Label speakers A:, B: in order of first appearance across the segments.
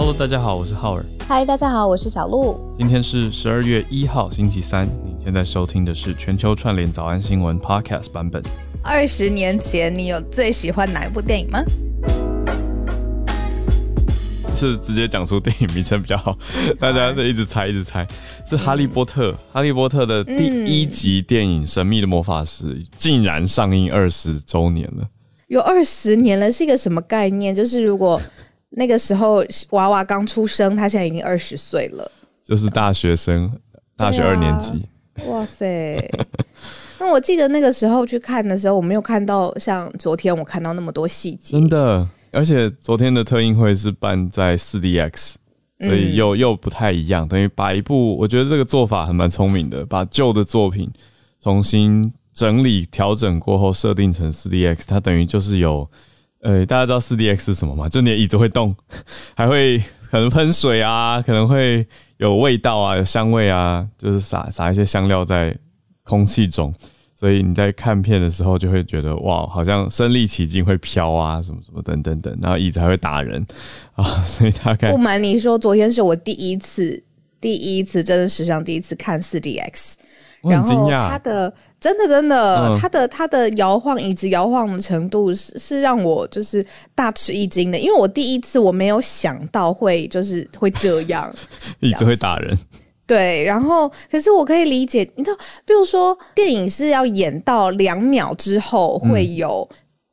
A: Hello，大家好，我是浩尔。
B: 嗨，大家好，我是小鹿。
A: 今天是十二月一号，星期三。你现在收听的是全球串联早安新闻 Podcast 版本。
B: 二十年前，你有最喜欢哪一部电影吗？
A: 是直接讲出电影名称比较好，大家都一直猜，一直猜。是《哈利波特》，《哈利波特》的第一集电影《神秘的魔法师》竟然上映二十周年了。
B: 有二十年了，是一个什么概念？就是如果那个时候娃娃刚出生，他现在已经二十岁了，
A: 就是大学生，大学二年级。
B: 哇塞！那我记得那个时候去看的时候，我没有看到像昨天我看到那么多细节，
A: 真的。而且昨天的特映会是办在四 DX，所以又又不太一样，等于把一部我觉得这个做法还蛮聪明的，把旧的作品重新整理调整过后设定成四 DX，它等于就是有，呃，大家知道四 DX 是什么吗？就你的椅子会动，还会可能喷水啊，可能会有味道啊，有香味啊，就是撒撒一些香料在空气中。所以你在看片的时候就会觉得哇，好像身临其境会飘啊，什么什么等等等，然后椅子还会打人啊，所以大概
B: 不瞒你说，昨天是我第一次，第一次真的史上第一次看四 D X，
A: 然后
B: 它的真的真的，它的它的摇晃椅子摇晃的程度是是让我就是大吃一惊的，因为我第一次我没有想到会就是会这样，
A: 椅子会打人。
B: 对，然后可是我可以理解，你知道，比如说电影是要演到两秒之后会有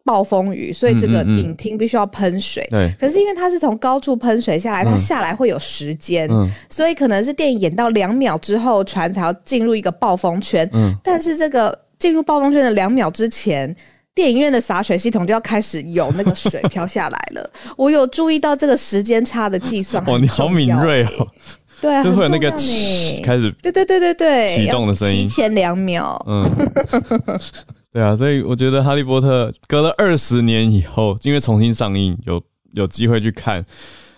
B: 暴风雨，所以这个影厅必须要喷水。
A: 对，
B: 可是因为它是从高处喷水下来，它下来会有时间，所以可能是电影演到两秒之后，船才要进入一个暴风圈。嗯，但是这个进入暴风圈的两秒之前，电影院的洒水系统就要开始有那个水飘下来了。我有注意到这个时间差的计算，
A: 哦，你好敏锐哦。
B: 对，
A: 就会有那个开始，
B: 对对对对对，
A: 启动的声音，
B: 提前两秒。嗯，
A: 对啊，所以我觉得《哈利波特》隔了二十年以后，因为重新上映，有有机会去看，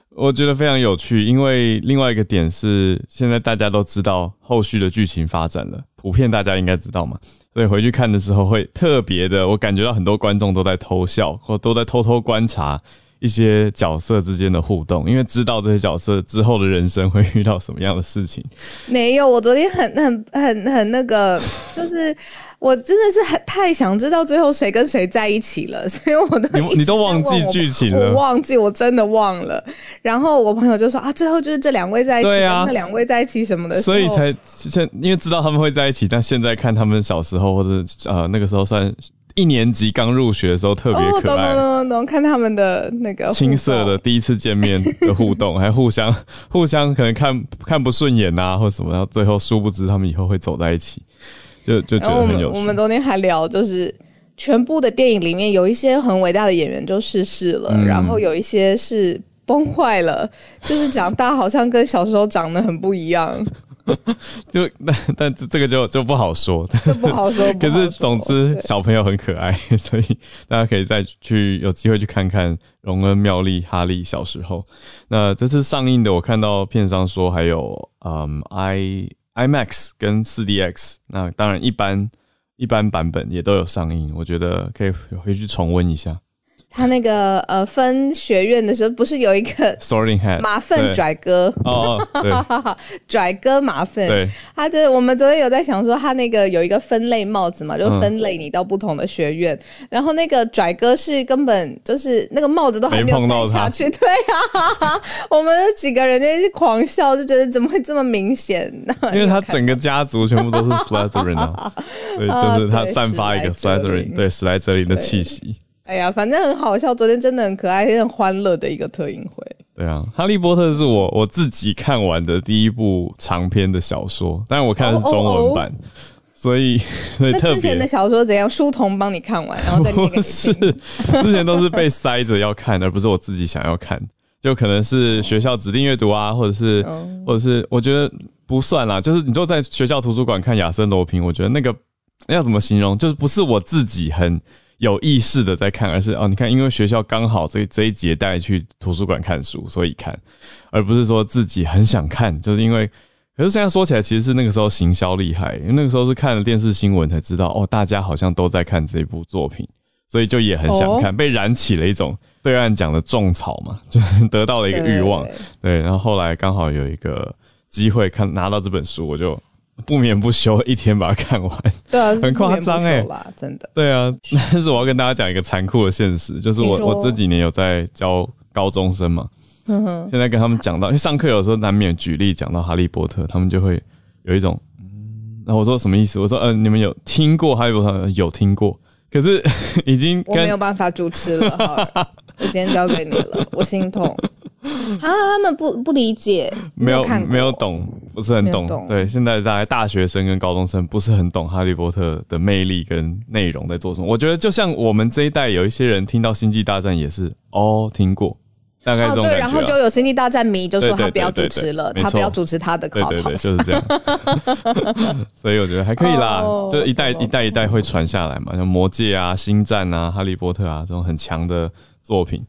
A: 我觉得非常有趣。因为另外一个点是，现在大家都知道后续的剧情发展了，普遍大家应该知道嘛，所以回去看的时候会特别的，我感觉到很多观众都在偷笑，或都在偷偷观察。一些角色之间的互动，因为知道这些角色之后的人生会遇到什么样的事情。
B: 没有，我昨天很很很很那个，就是我真的是很太想知道最后谁跟谁在一起了，所以我都
A: 你你都忘记剧情了，
B: 我忘记，我真的忘了。然后我朋友就说啊，最后就是这两位在一起，那两位在一起什么的，
A: 所以才现因为知道他们会在一起，但现在看他们小时候或者呃那个时候算。一年级刚入学的时候特别可爱，
B: 懂懂懂懂，看他们的那个
A: 青涩的第一次见面的互动，还互相 互相可能看看不顺眼呐，或什么，然后最后殊不知他们以后会走在一起，就就觉得很有趣。
B: 我们昨天还聊，就是全部的电影里面有一些很伟大的演员就逝世了，然后有一些是崩坏了，就是长大好像跟小时候长得很不一样。
A: 就但但这个就就不好说，
B: 这不好说。
A: 可是总之小朋友很可爱，所以大家可以再去有机会去看看荣恩、妙丽、哈利小时候。那这次上映的，我看到片商说还有嗯 i imax 跟四 dx，那当然一般一般版本也都有上映，我觉得可以回去重温一下。
B: 他那个呃分学院的时候，不是有一个
A: sorting hat
B: 马粪拽哥。
A: 哦，对，
B: 拽哥马粪，
A: 对，
B: 他就是我们昨天有在想说，他那个有一个分类帽子嘛，就分类你到不同的学院，然后那个拽哥是根本就是那个帽子都还没有戴下去，对啊，我们几个人就一直狂笑，就觉得怎么会这么明显？呢？
A: 因为他整个家族全部都是 Slytherin 啊，对，就是他散发一个 Slytherin 对史莱哲林的气息。
B: 哎呀，反正很好笑。昨天真的很可爱、很欢乐的一个特映会。
A: 对啊，《哈利波特》是我我自己看完的第一部长篇的小说，但是我看的是中文版，所以 所以特别。
B: 之前的小说怎样？书童帮你看完，然后再念给你
A: 是，之前都是被塞着要看，而不是我自己想要看。就可能是学校指定阅读啊，或者是或者是我觉得不算啦。就是你就在学校图书馆看《亚森罗平》，我觉得那个要怎么形容？就是不是我自己很。有意识的在看，而是哦，你看，因为学校刚好这这一节带去图书馆看书，所以看，而不是说自己很想看，就是因为，可是现在说起来，其实是那个时候行销厉害，因为那个时候是看了电视新闻才知道，哦，大家好像都在看这部作品，所以就也很想看，被燃起了一种对岸讲的种草嘛，就是得到了一个欲望。对，然后后来刚好有一个机会看拿到这本书，我就不眠不休一天把它看完。
B: 对啊，
A: 很夸张哎，
B: 真的。
A: 对啊，但是我要跟大家讲一个残酷的现实，就是我我这几年有在教高中生嘛，现在跟他们讲到，因为上课有时候难免举例讲到哈利波特，他们就会有一种。然后我说什么意思？我说，嗯，你们有听过哈利波特？有听过，可是 已经
B: 我没有办法主持了。我今天交给你了，我心痛 啊！他们不不理解，
A: 没有
B: 看，
A: 没有懂，不是很懂。对，现在在大学生跟高中生不是很懂哈利波特的魅力跟内容在做什么。我觉得就像我们这一代有一些人听到星际大战也是哦听过。大概这种
B: 对，然后就有星际大战迷就说他不要主持了，他不要主持他的考
A: 对，就是这样。所以我觉得还可以啦，就一代一代一代会传下来嘛，像魔戒啊、星战啊、哈利波特啊这种很强的作品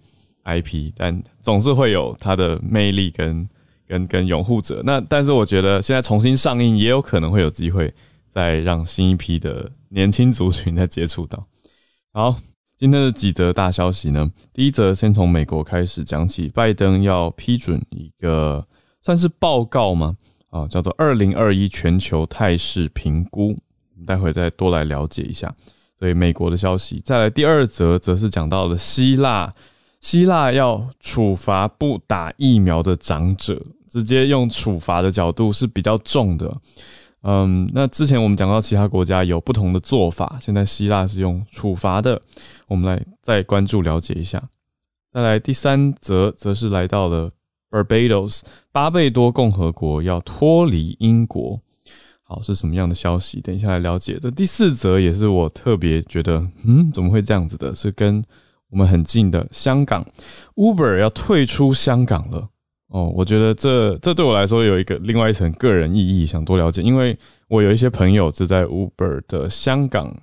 A: IP，但总是会有它的魅力跟跟跟拥护者。那但是我觉得现在重新上映也有可能会有机会再让新一批的年轻族群再接触到。好。今天的几则大消息呢？第一则先从美国开始讲起，拜登要批准一个算是报告吗？啊，叫做《二零二一全球态势评估》，待会再多来了解一下。所以美国的消息，再来第二则，则是讲到了希腊，希腊要处罚不打疫苗的长者，直接用处罚的角度是比较重的。嗯，那之前我们讲到其他国家有不同的做法，现在希腊是用处罚的，我们来再关注了解一下。再来第三则，则是来到了 Barbados，巴贝多共和国要脱离英国，好是什么样的消息？等一下来了解。这第四则也是我特别觉得，嗯，怎么会这样子的？是跟我们很近的香港，Uber 要退出香港了。哦，我觉得这这对我来说有一个另外一层个人意义，想多了解，因为我有一些朋友是在 Uber 的香港，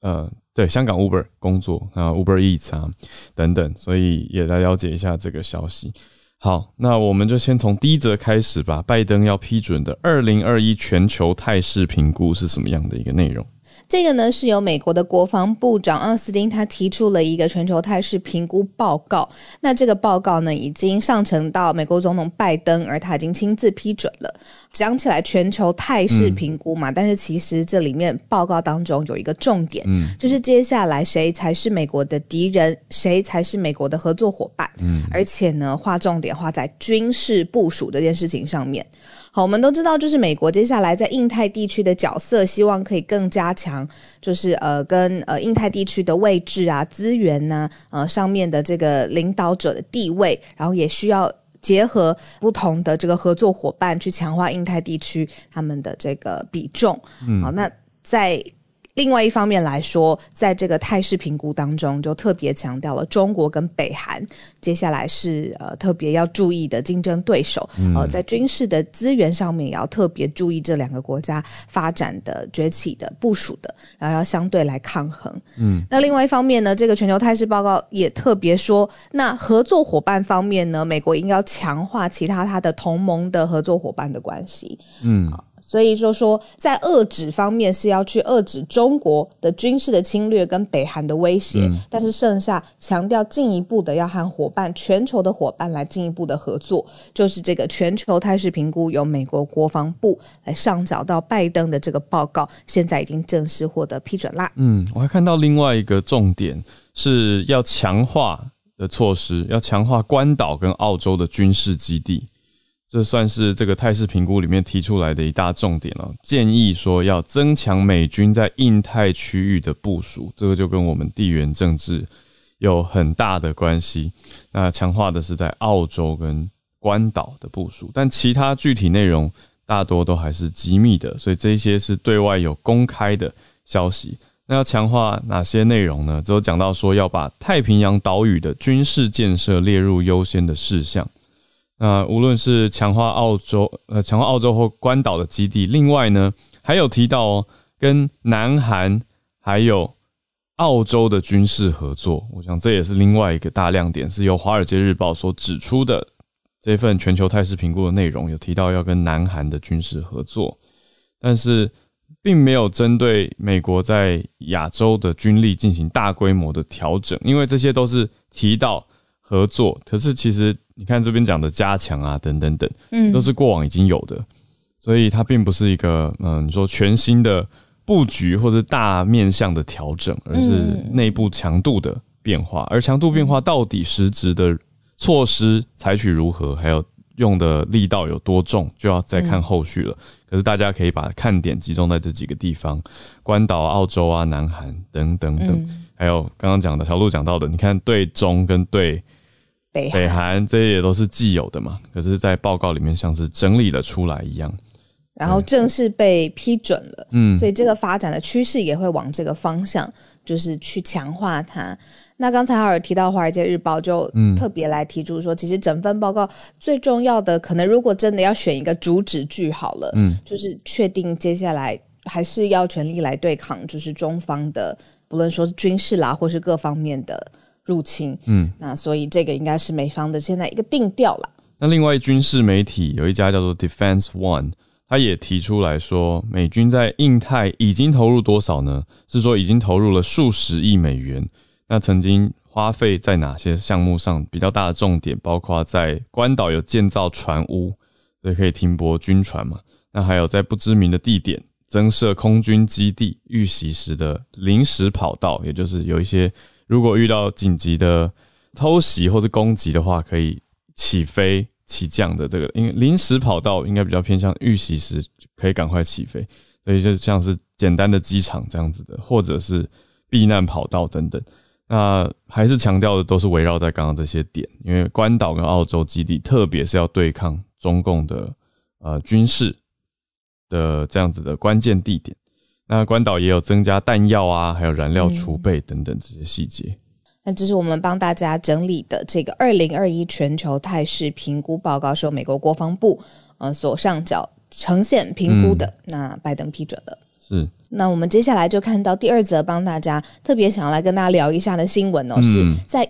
A: 呃，对，香港 Uber 工作啊，Uber Eats 啊等等，所以也来了解一下这个消息。好，那我们就先从第一则开始吧。拜登要批准的二零二一全球态势评估是什么样的一个内容？
B: 这个呢是由美国的国防部长奥斯汀他提出了一个全球态势评估报告。那这个报告呢已经上呈到美国总统拜登，而他已经亲自批准了。讲起来全球态势评估嘛，但是其实这里面报告当中有一个重点，嗯，就是接下来谁才是美国的敌人，谁才是美国的合作伙伴，嗯，而且呢划重点划在军事部署这件事情上面。好，我们都知道，就是美国接下来在印太地区的角色，希望可以更加强，就是呃，跟呃印太地区的位置啊、资源呢，呃上面的这个领导者的地位，然后也需要结合不同的这个合作伙伴，去强化印太地区他们的这个比重。好，那在。另外一方面来说，在这个态势评估当中，就特别强调了中国跟北韩接下来是呃特别要注意的竞争对手。呃，在军事的资源上面，也要特别注意这两个国家发展的崛起的部署的，然后要相对来抗衡。嗯，那另外一方面呢，这个全球态势报告也特别说，那合作伙伴方面呢，美国应该要强化其他它的同盟的合作伙伴的关系。嗯。所以说说，在遏制方面是要去遏制中国的军事的侵略跟北韩的威胁，但是剩下强调进一步的要和伙伴、全球的伙伴来进一步的合作，就是这个全球态势评估由美国国防部来上缴到拜登的这个报告，现在已经正式获得批准啦。
A: 嗯，我还看到另外一个重点是要强化的措施，要强化关岛跟澳洲的军事基地。这算是这个态势评估里面提出来的一大重点了。建议说要增强美军在印太区域的部署，这个就跟我们地缘政治有很大的关系。那强化的是在澳洲跟关岛的部署，但其他具体内容大多都还是机密的，所以这些是对外有公开的消息。那要强化哪些内容呢？只有讲到说要把太平洋岛屿的军事建设列入优先的事项。那无论是强化澳洲，呃，强化澳洲或关岛的基地，另外呢，还有提到哦，跟南韩还有澳洲的军事合作，我想这也是另外一个大亮点，是由《华尔街日报》所指出的这份全球态势评估的内容，有提到要跟南韩的军事合作，但是并没有针对美国在亚洲的军力进行大规模的调整，因为这些都是提到。合作。可是其实你看这边讲的加强啊，等等等，嗯，都是过往已经有的，所以它并不是一个嗯，你说全新的布局或者大面向的调整，而是内部强度的变化。而强度变化到底实质的措施采取如何，还有用的力道有多重，就要再看后续了。可是大家可以把看点集中在这几个地方：关岛、澳洲啊、南韩等等等，还有刚刚讲的小鹿讲到的，你看对中跟对
B: 北
A: 北韩这些也都是既有的嘛。可是，在报告里面像是整理了出来一样，
B: 然后正式被批准了。嗯，所以这个发展的趋势也会往这个方向，就是去强化它。那刚才哈尔提到《华尔街日报》，就特别来提出说，其实整份报告最重要的，可能如果真的要选一个主旨句好了，嗯，就是确定接下来还是要全力来对抗，就是中方的，不论说是军事啦，或是各方面的入侵，嗯，那所以这个应该是美方的现在一个定调了。
A: 那另外军事媒体有一家叫做 Defense One，他也提出来说，美军在印太已经投入多少呢？是说已经投入了数十亿美元。那曾经花费在哪些项目上比较大的重点，包括在关岛有建造船坞，所以可以停泊军船嘛？那还有在不知名的地点增设空军基地遇袭时的临时跑道，也就是有一些如果遇到紧急的偷袭或者攻击的话，可以起飞起降的这个，因为临时跑道应该比较偏向遇袭时可以赶快起飞，所以就像是简单的机场这样子的，或者是避难跑道等等。那还是强调的都是围绕在刚刚这些点，因为关岛跟澳洲基地，特别是要对抗中共的呃军事的这样子的关键地点。那关岛也有增加弹药啊，还有燃料储备等等这些细节。
B: 那这是我们帮大家整理的这个二零二一全球态势评估报告，是由美国国防部呃所上角呈现评估的。那拜登批准了。
A: 是，
B: 那我们接下来就看到第二则，帮大家特别想要来跟大家聊一下的新闻哦，是在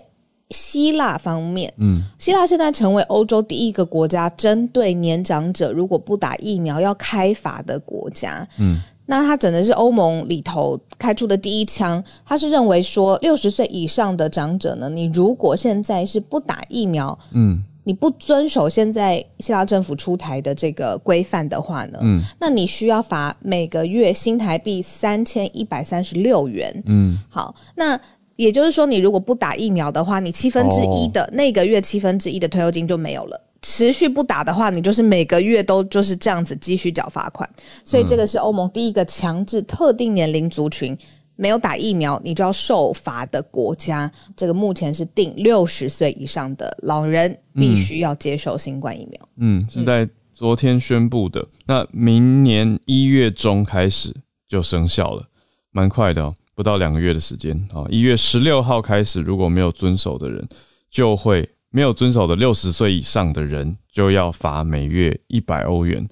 B: 希腊方面。嗯，希腊现在成为欧洲第一个国家针对年长者如果不打疫苗要开罚的国家。嗯，那他整的是欧盟里头开出的第一枪。他是认为说，六十岁以上的长者呢，你如果现在是不打疫苗，嗯。你不遵守现在希腊政府出台的这个规范的话呢，嗯，那你需要罚每个月新台币三千一百三十六元，嗯，好，那也就是说，你如果不打疫苗的话，你七分之一的那个月七分之一的退休金就没有了。持续不打的话，你就是每个月都就是这样子继续缴罚款。所以这个是欧盟第一个强制特定年龄族群。没有打疫苗，你就要受罚的国家，这个目前是定六十岁以上的老人必须要接受新冠疫苗。
A: 嗯，是在昨天宣布的。那明年一月中开始就生效了，蛮快的哦，不到两个月的时间啊。一月十六号开始，如果没有遵守的人，就会没有遵守的六十岁以上的人就要罚每月一百欧元。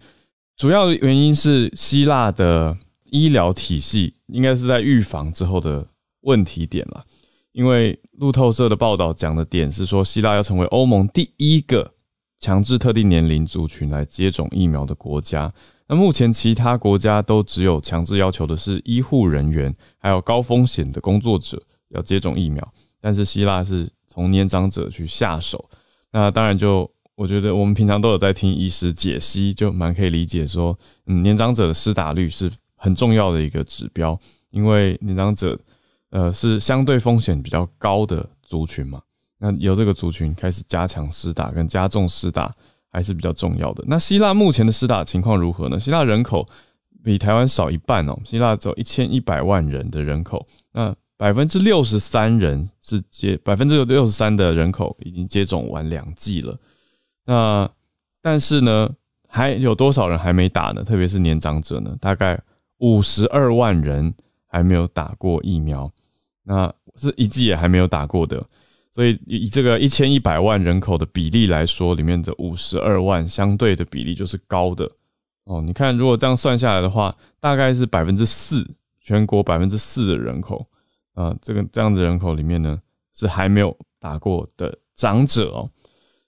A: 主要的原因是希腊的。医疗体系应该是在预防之后的问题点了，因为路透社的报道讲的点是说，希腊要成为欧盟第一个强制特定年龄族群来接种疫苗的国家。那目前其他国家都只有强制要求的是医护人员还有高风险的工作者要接种疫苗，但是希腊是从年长者去下手。那当然就我觉得我们平常都有在听医师解析，就蛮可以理解说，嗯，年长者的施打率是。很重要的一个指标，因为年长者，呃，是相对风险比较高的族群嘛。那由这个族群开始加强施打跟加重施打，还是比较重要的。那希腊目前的施打情况如何呢？希腊人口比台湾少一半哦，希腊只有一千一百万人的人口，那百分之六十三人是接百分之六十三的人口已经接种完两剂了。那但是呢，还有多少人还没打呢？特别是年长者呢？大概。五十二万人还没有打过疫苗，那是一剂也还没有打过的，所以以这个一千一百万人口的比例来说，里面的五十二万相对的比例就是高的哦。你看，如果这样算下来的话，大概是百分之四，全国百分之四的人口啊，这个这样子人口里面呢，是还没有打过的长者哦。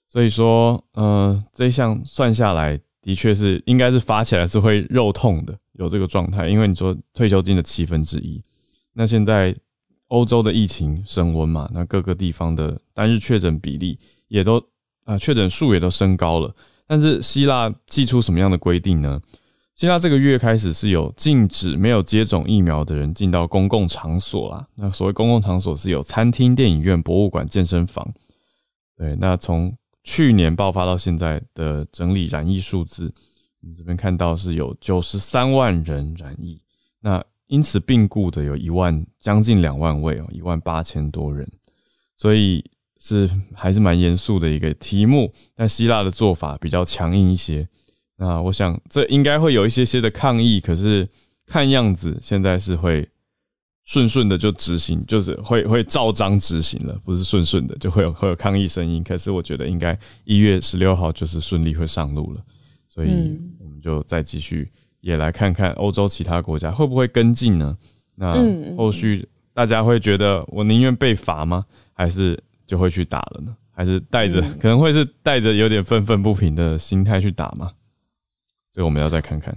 A: 所以说，嗯，这一项算下来，的确是应该是发起来是会肉痛的。有这个状态，因为你说退休金的七分之一，那现在欧洲的疫情升温嘛，那各个地方的单日确诊比例也都啊确诊数也都升高了。但是希腊寄出什么样的规定呢？希腊这个月开始是有禁止没有接种疫苗的人进到公共场所啦。那所谓公共场所是有餐厅、电影院、博物馆、健身房。对，那从去年爆发到现在的整理染疫数字，我们这边看到是有九十三万人染疫。那因此病故的有一万将近两万位哦，一万八千多人，所以是还是蛮严肃的一个题目。但希腊的做法比较强硬一些，那我想这应该会有一些些的抗议，可是看样子现在是会顺顺的就执行，就是会会照章执行了，不是顺顺的就会有会有抗议声音。可是我觉得应该一月十六号就是顺利会上路了，所以我们就再继续。也来看看欧洲其他国家会不会跟进呢？那后续大家会觉得我宁愿被罚吗？还是就会去打了呢？还是带着可能会是带着有点愤愤不平的心态去打吗？这个我们要再看看。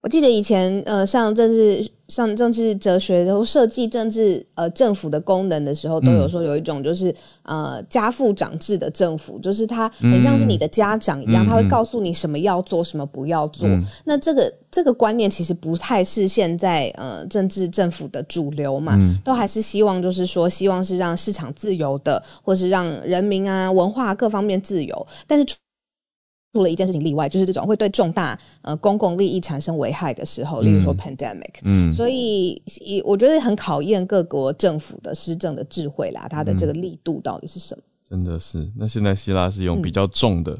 B: 我记得以前呃，上政治上政治哲学，然后设计政治呃政府的功能的时候，都有说有一种就是呃家父长制的政府，就是它很像是你的家长一样，他会告诉你什么要做，什么不要做。那这个这个观念其实不太是现在呃政治政府的主流嘛，都还是希望就是说希望是让市场自由的，或是让人民啊文化各方面自由，但是。出了一件事情例外，就是这种会对重大呃公共利益产生危害的时候，例如说 pandemic，嗯，所以我觉得很考验各国政府的施政的智慧啦，它的这个力度到底是什么？
A: 真的是，那现在希腊是用比较重的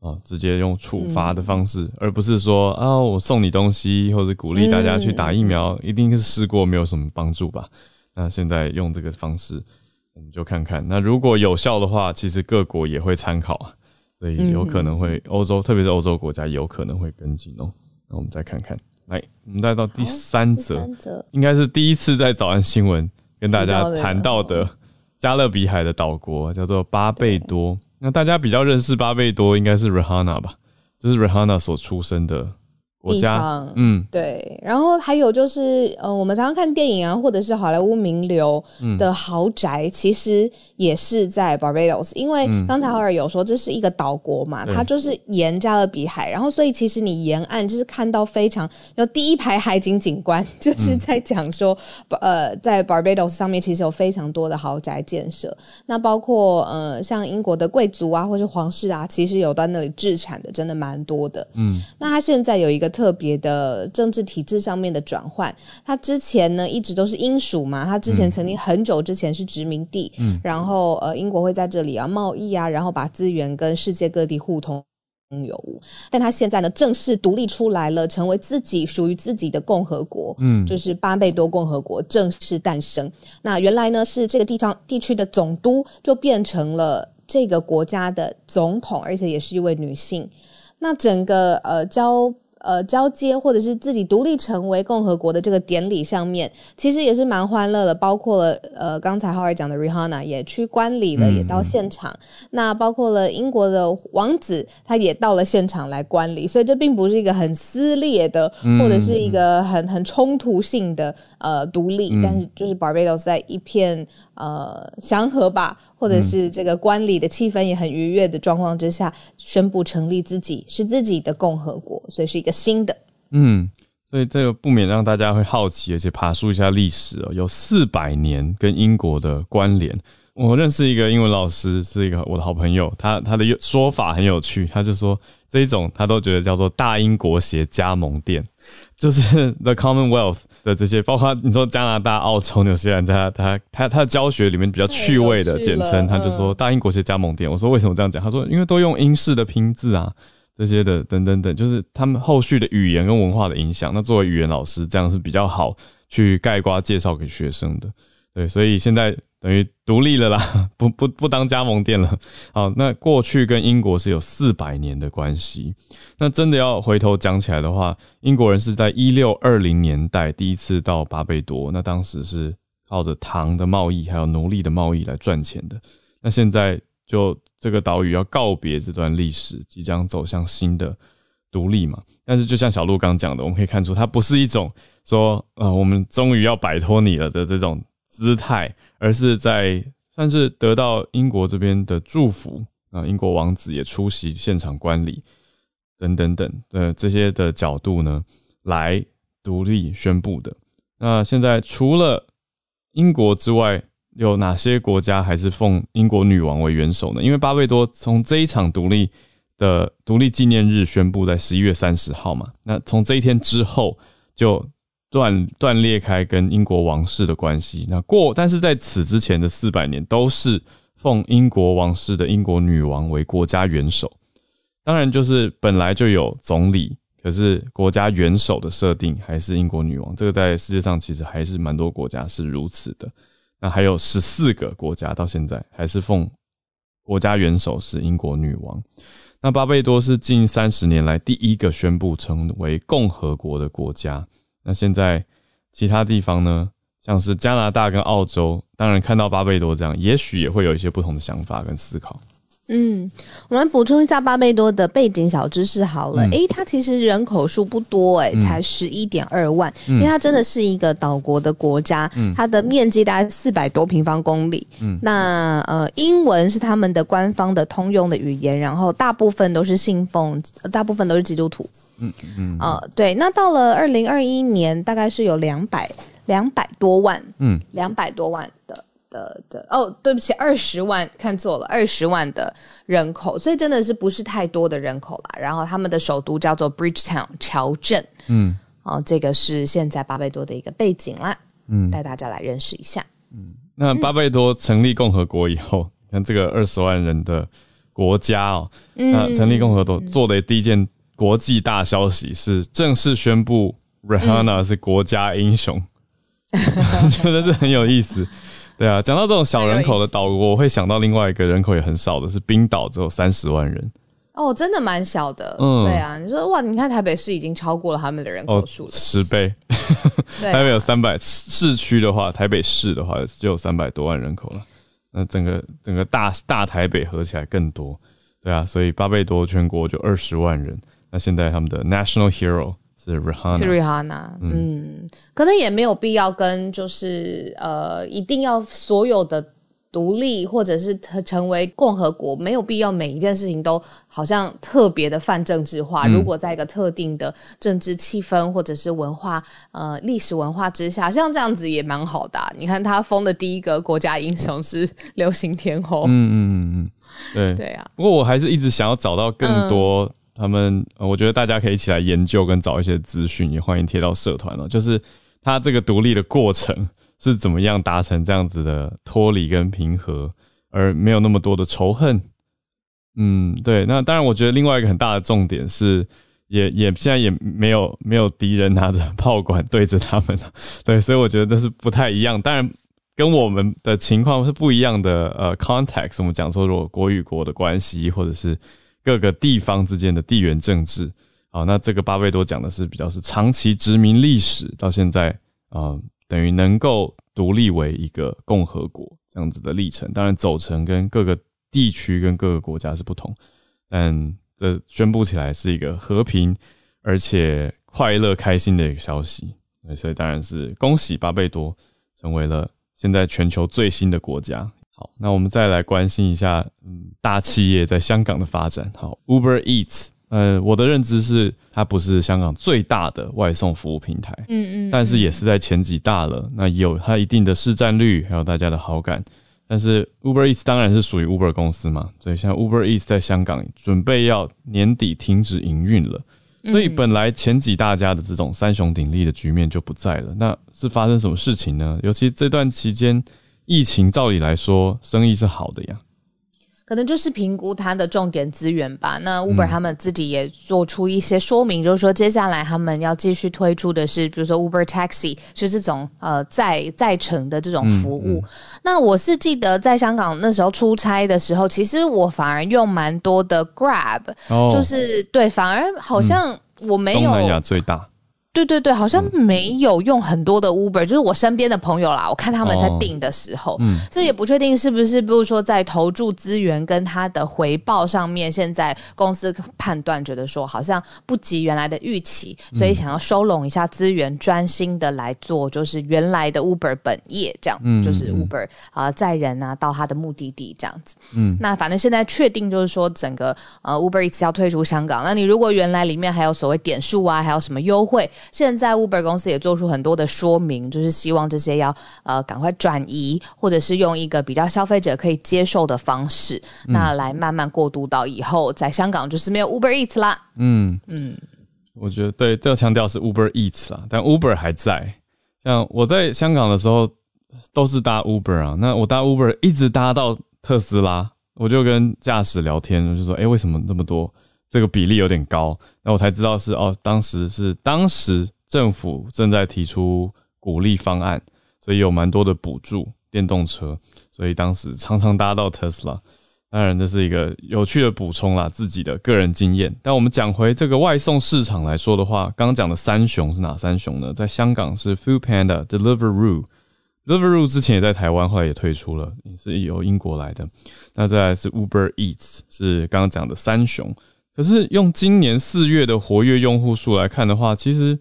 A: 啊，直接用处罚的方式，而不是说啊，我送你东西或者鼓励大家去打疫苗，一定是试过没有什么帮助吧？那现在用这个方式，我们就看看，那如果有效的话，其实各国也会参考啊。所以有可能会欧洲，特别是欧洲国家有可能会跟进哦。那我们再看看，来，我们再到第三则，应该是第一次在早安新闻跟大家谈到的加勒比海的岛国，叫做巴贝多。那大家比较认识巴贝多，应该是 Rihanna 吧？这是 Rihanna 所出生的。
B: 地方，嗯，对，然后还有就是，呃，我们常常看电影啊，或者是好莱坞名流的豪宅，其实也是在 Barbados，因为刚才浩尔有说这是一个岛国嘛，它就是沿加勒比海，然后所以其实你沿岸就是看到非常有第一排海景景观，就是在讲说，呃，在 Barbados 上面其实有非常多的豪宅建设，那包括呃像英国的贵族啊，或是皇室啊，其实有到那里置产的，真的蛮多的，嗯，那它现在有一个。特别的政治体制上面的转换，它之前呢一直都是英属嘛，它之前曾经很久之前是殖民地，嗯，然后呃英国会在这里啊贸易啊，然后把资源跟世界各地互通有无，但他现在呢正式独立出来了，成为自己属于自己的共和国，嗯，就是巴贝多共和国正式诞生。那原来呢是这个地方地区的总督，就变成了这个国家的总统，而且也是一位女性。那整个呃交。呃，交接或者是自己独立成为共和国的这个典礼上面，其实也是蛮欢乐的。包括了呃，刚才浩儿讲的 Rihanna 也去观礼了，也到现场。那包括了英国的王子，他也到了现场来观礼。所以这并不是一个很撕裂的，或者是一个很很冲突性的呃独立，但是就是 Barbados 在一片。呃，祥和吧，或者是这个观礼的气氛也很愉悦的状况之下，宣布成立自己是自己的共和国，所以是一个新的。
A: 嗯，所以这个不免让大家会好奇，而且爬梳一下历史哦，有四百年跟英国的关联。我认识一个英文老师，是一个我的好朋友，他他的说法很有趣，他就说这一种他都觉得叫做大英国协加盟店。就是 The Commonwealth 的这些，包括你说加拿大、澳洲、纽西兰，在他他他的教学里面比较趣味的简称，他就说大英国协加盟店。我说为什么这样讲？他说因为都用英式的拼字啊，这些的等等等，就是他们后续的语言跟文化的影响。那作为语言老师，这样是比较好去概括介绍给学生的。对，所以现在。等于独立了啦，不不不当加盟店了。好，那过去跟英国是有四百年的关系。那真的要回头讲起来的话，英国人是在一六二零年代第一次到巴贝多，那当时是靠着糖的贸易还有奴隶的贸易来赚钱的。那现在就这个岛屿要告别这段历史，即将走向新的独立嘛。但是就像小鹿刚讲的，我们可以看出，它不是一种说呃，我们终于要摆脱你了的这种。姿态，而是在算是得到英国这边的祝福啊，英国王子也出席现场观礼等等等的这些的角度呢，来独立宣布的。那现在除了英国之外，有哪些国家还是奉英国女王为元首呢？因为巴贝多从这一场独立的独立纪念日宣布在十一月三十号嘛，那从这一天之后就断断裂开跟英国王室的关系。那过，但是在此之前的四百年都是奉英国王室的英国女王为国家元首。当然，就是本来就有总理，可是国家元首的设定还是英国女王。这个在世界上其实还是蛮多国家是如此的。那还有十四个国家到现在还是奉国家元首是英国女王。那巴贝多是近三十年来第一个宣布成为共和国的国家。那现在其他地方呢，像是加拿大跟澳洲，当然看到巴贝多这样，也许也会有一些不同的想法跟思考。
B: 嗯，我们补充一下巴贝多的背景小知识好了。诶，它其实人口数不多，诶，才十一点二万，因为它真的是一个岛国的国家，它的面积大概四百多平方公里。嗯，那呃，英文是他们的官方的通用的语言，然后大部分都是信奉，大部分都是基督徒。嗯嗯，呃，对。那到了二零二一年，大概是有两百两百多万，嗯，两百多万的。的的哦，对不起，二十万看错了，二十万的人口，所以真的是不是太多的人口啦。然后他们的首都叫做 Bridgetown 桥镇，嗯，哦，这个是现在巴贝多的一个背景啦，嗯，带大家来认识一下。
A: 嗯，那巴贝多成立共和国以后，看这个二十万人的国家哦，那成立共和国做的第一件国际大消息是正式宣布 Rihanna 是国家英雄，我觉得这很有意思。对啊，讲到这种小人口的岛国，我会想到另外一个人口也很少的，是冰岛，只有三十万人。
B: 哦，真的蛮小的。嗯，对啊，你说哇，你看台北市已经超过了他们的人口数了，
A: 十倍。台北有三百，市区的话，台北市的话就有三百多万人口了。那整个整个大大台北合起来更多。对啊，所以巴贝多全国就二十万人。那现在他们的 national hero。是 Rihanna，
B: 是 Rihanna，嗯，可能也没有必要跟就是呃，一定要所有的独立或者是成为共和国，没有必要每一件事情都好像特别的泛政治化。如果在一个特定的政治气氛或者是文化呃历史文化之下，像这样子也蛮好的。你看他封的第一个国家英雄是 流行天后，嗯嗯嗯
A: 嗯，对
B: 对啊。
A: 不过我还是一直想要找到更多。他们，我觉得大家可以一起来研究跟找一些资讯，也欢迎贴到社团了。就是他这个独立的过程是怎么样达成这样子的脱离跟平和，而没有那么多的仇恨。嗯，对。那当然，我觉得另外一个很大的重点是，也也现在也没有没有敌人拿着炮管对着他们了。对，所以我觉得这是不太一样。当然，跟我们的情况是不一样的。呃，context，我们讲说，如果国与国的关系，或者是。各个地方之间的地缘政治，好，那这个巴贝多讲的是比较是长期殖民历史，到现在啊，等于能够独立为一个共和国这样子的历程。当然，走程跟各个地区跟各个国家是不同，但这宣布起来是一个和平而且快乐开心的一个消息。所以当然是恭喜巴贝多成为了现在全球最新的国家。好，那我们再来关心一下，嗯，大企业在香港的发展。好，Uber Eats，呃，我的认知是它不是香港最大的外送服务平台，嗯嗯，但是也是在前几大了。那有它一定的市占率，还有大家的好感。但是 Uber Eats 当然是属于 Uber 公司嘛，所以像 Uber Eats 在香港准备要年底停止营运了，所以本来前几大家的这种三雄鼎立的局面就不在了。那是发生什么事情呢？尤其这段期间。疫情照理来说，生意是好的呀，
B: 可能就是评估它的重点资源吧。那 Uber 他们自己也做出一些说明，就是说接下来他们要继续推出的是，比如说 Uber Taxi，是这种呃在在城的这种服务。那我是记得在香港那时候出差的时候，其实我反而用蛮多的 Grab，就是对，反而好像我没有
A: 东南亚最大。
B: 对对对对，好像没有用很多的 Uber，就是我身边的朋友啦，我看他们在订的时候，嗯，所以也不确定是不是，比如说在投注资源跟它的回报上面，现在公司判断觉得说好像不及原来的预期，所以想要收拢一下资源，专心的来做就是原来的 Uber 本业，这样，就是 Uber 啊载人啊到他的目的地这样子，嗯，那反正现在确定就是说整个呃 Uber 一直要退出香港，那你如果原来里面还有所谓点数啊，还有什么优惠，现在 Uber 公司也做出很多的说明，就是希望这些要呃赶快转移，或者是用一个比较消费者可以接受的方式，那来慢慢过渡到以后在香港就是没有 Uber Eats 啦。嗯
A: 嗯，我觉得对，要强调是 Uber Eats 啊，但 Uber 还在。像我在香港的时候都是搭 Uber 啊，那我搭 Uber 一直搭到特斯拉，我就跟驾驶聊天，我就说，哎，为什么这么多？这个比例有点高，那我才知道是哦，当时是当时政府正在提出鼓励方案，所以有蛮多的补助电动车，所以当时常常搭到特斯拉。当然这是一个有趣的补充啦，自己的个人经验。但我们讲回这个外送市场来说的话，刚刚讲的三雄是哪三雄呢？在香港是 Food Panda、Deliveroo，Deliveroo 之前也在台湾，后来也退出了，是由英国来的。那再来是 Uber Eats，是刚刚讲的三雄。可是用今年四月的活跃用户数来看的话，其实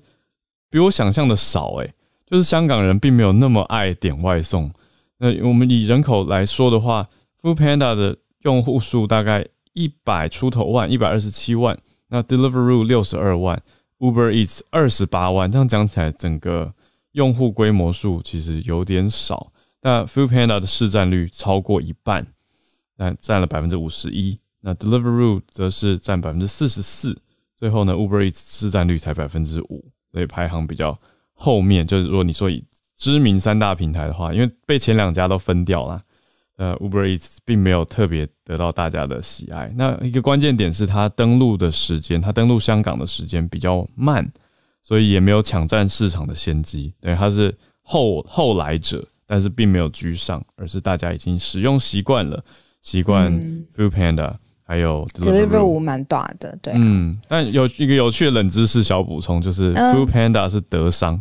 A: 比我想象的少诶，就是香港人并没有那么爱点外送。那我们以人口来说的话，Food Panda 的用户数大概一百出头万，一百二十七万。那 Deliveroo 六十二万，Uber Eats 二十八万。这样讲起来，整个用户规模数其实有点少。那 Food Panda 的市占率超过一半，那占了百分之五十一。那 Deliveroo 则是占百分之四十四，最后呢，Uber Eats 市占率才百分之五，所以排行比较后面。就是如果你说以知名三大平台的话，因为被前两家都分掉了，呃，Uber Eats 并没有特别得到大家的喜爱。那一个关键点是它登陆的时间，它登陆香港的时间比较慢，所以也没有抢占市场的先机，等于它是后后来者，但是并没有居上，而是大家已经使用习惯了，习惯 Food Panda。还有
B: Deliveroo 蛮短的，对。
A: 嗯，但有一个有趣的冷知识小补充，就是 Food Panda 是德商，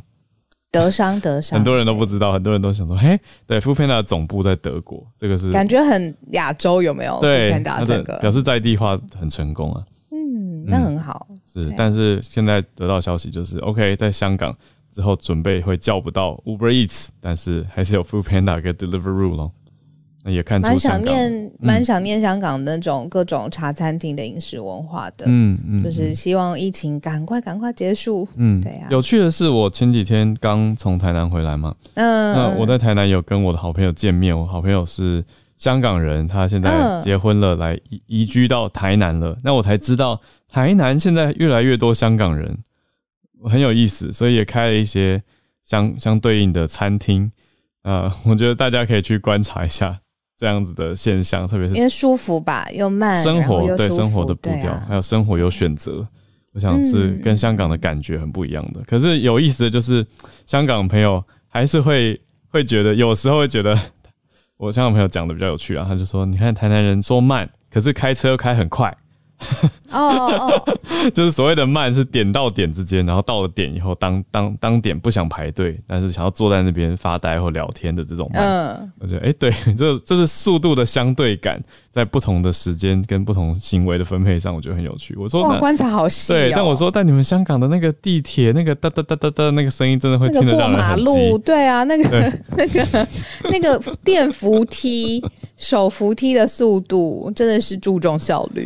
B: 德商德商，
A: 很多人都不知道，很多人都想说，嘿，对，Food Panda 总部在德国，这个是
B: 感觉很亚洲，有没有？
A: 对
B: ，Panda 这个
A: 表示在地化很成功啊。
B: 嗯，那很好。
A: 是，但是现在得到消息就是，OK，在香港之后准备会叫不到 Uber Eats，但是还是有 Food Panda 跟 Deliveroo 咯。也看
B: 蛮想念，蛮想念香港那种各种茶餐厅的饮食文化的，嗯嗯，就是希望疫情赶快赶快结束，嗯，对呀。
A: 有趣的是，我前几天刚从台南回来嘛，嗯，那我在台南有跟我的好朋友见面，我好朋友是香港人，他现在结婚了，来移移居到台南了，那我才知道台南现在越来越多香港人，很有意思，所以也开了一些相相对应的餐厅，呃，我觉得大家可以去观察一下。这样子的现象，特别是
B: 因为舒服吧，又慢，
A: 生活对生活的步调，还有生活有选择，我想是跟香港的感觉很不一样的。可是有意思的就是，香港朋友还是会会觉得，有时候会觉得，我香港朋友讲的比较有趣啊，他就说，你看台南人说慢，可是开车又开很快。哦哦哦，就是所谓的慢是点到点之间，然后到了点以后，当当当点不想排队，但是想要坐在那边发呆或聊天的这种慢。嗯，我觉得哎，对，这这是速度的相对感，在不同的时间跟不同行为的分配上，我觉得很有趣。我说
B: 观察好细，
A: 对，但我说但你们香港的那个地铁那个哒哒哒哒哒那个声音，真的会听得到
B: 马路，对啊，那个那个那个电扶梯。手扶梯的速度真的是注重效率，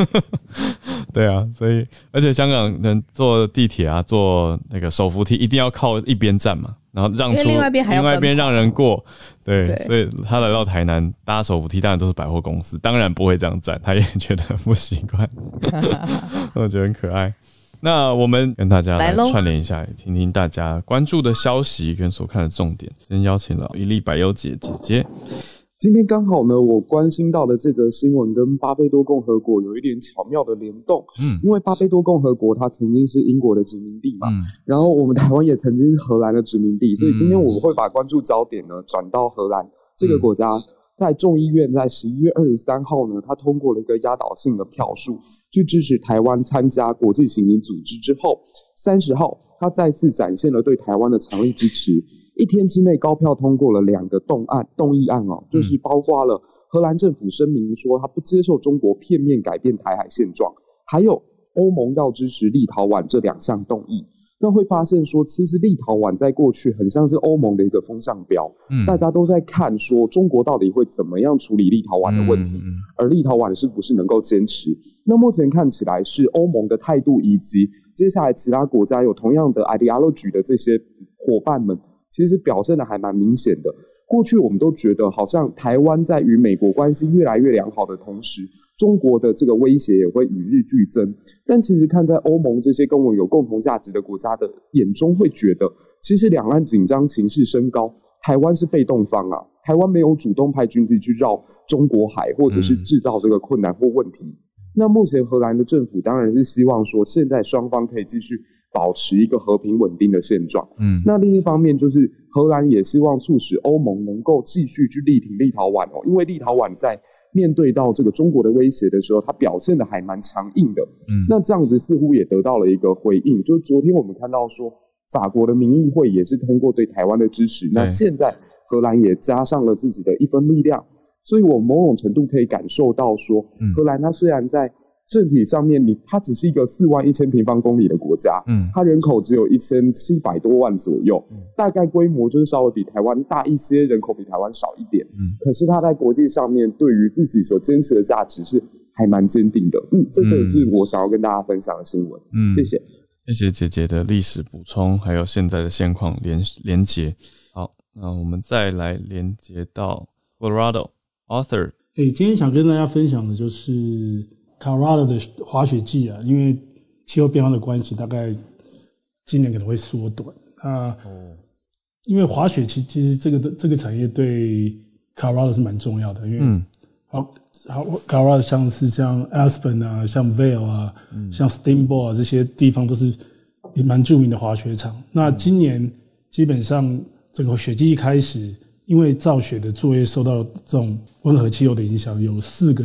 A: 对啊，所以而且香港人坐地铁啊，坐那个手扶梯一定要靠一边站嘛，然后让出
B: 另外一边，
A: 另外一边让人过，对，所以他来到台南搭手扶梯，当然都是百货公司，当然不会这样站，他也觉得不习惯，我觉得很可爱。那我们跟大家来串联一下，听听大家关注的消息跟所看的重点。先邀请了一粒百优姐姐姐。
C: 今天刚好呢，我关心到的这则新闻跟巴贝多共和国有一点巧妙的联动。嗯，因为巴贝多共和国它曾经是英国的殖民地嘛，嗯，然后我们台湾也曾经是荷兰的殖民地，所以今天我会把关注焦点呢转到荷兰这个国家。在众议院在十一月二十三号呢，它通过了一个压倒性的票数，去支持台湾参加国际刑警组织之后，三十号它再次展现了对台湾的强力支持。一天之内高票通过了两个动案动议案哦，就是包括了荷兰政府声明说他不接受中国片面改变台海现状，还有欧盟要支持立陶宛这两项动议。那会发现说，其实立陶宛在过去很像是欧盟的一个风向标，嗯，大家都在看说中国到底会怎么样处理立陶宛的问题，而立陶宛是不是能够坚持？那目前看起来是欧盟的态度，以及接下来其他国家有同样的 ideology 的这些伙伴们。其实表现的还蛮明显的。过去我们都觉得，好像台湾在与美国关系越来越良好的同时，中国的这个威胁也会与日俱增。但其实看在欧盟这些跟我有共同价值的国家的眼中，会觉得，其实两岸紧张情势升高，台湾是被动方啊。台湾没有主动派军机去绕中国海，或者是制造这个困难或问题。那目前荷兰的政府当然是希望说，现在双方可以继续。保持一个和平稳定的现状。嗯，那另一方面就是荷兰也希望促使欧盟能够继续去力挺立陶宛哦，因为立陶宛在面对到这个中国的威胁的时候，它表现的还蛮强硬的。嗯，那这样子似乎也得到了一个回应。就是昨天我们看到说，法国的民意会也是通过对台湾的支持。那现在荷兰也加上了自己的一分力量，所以我某种程度可以感受到说，荷兰它虽然在。政体上面，你它只是一个四万一千平方公里的国家，嗯，它人口只有一千七百多万左右，大概规模就是稍微比台湾大一些，人口比台湾少一点，嗯，可是它在国际上面对于自己所坚持的价值是还蛮坚定的，嗯，这个是我想要跟大家分享的新闻，嗯，谢谢，
A: 谢谢姐姐的历史补充，还有现在的现况连连接，好，那我们再来连接到 Colorado author，
D: 哎，今天想跟大家分享的就是。Colorado 的滑雪季啊，因为气候变化的关系，大概今年可能会缩短啊。哦，因为滑雪其其实这个这个产业对 Colorado 是蛮重要的，因为好好 Colorado 像是像 Aspen 啊，像 Vail 啊，像 Steamboat 啊这些地方都是也蛮著名的滑雪场。那今年基本上这个雪季一开始，因为造雪的作业受到这种温和气候的影响，有四个。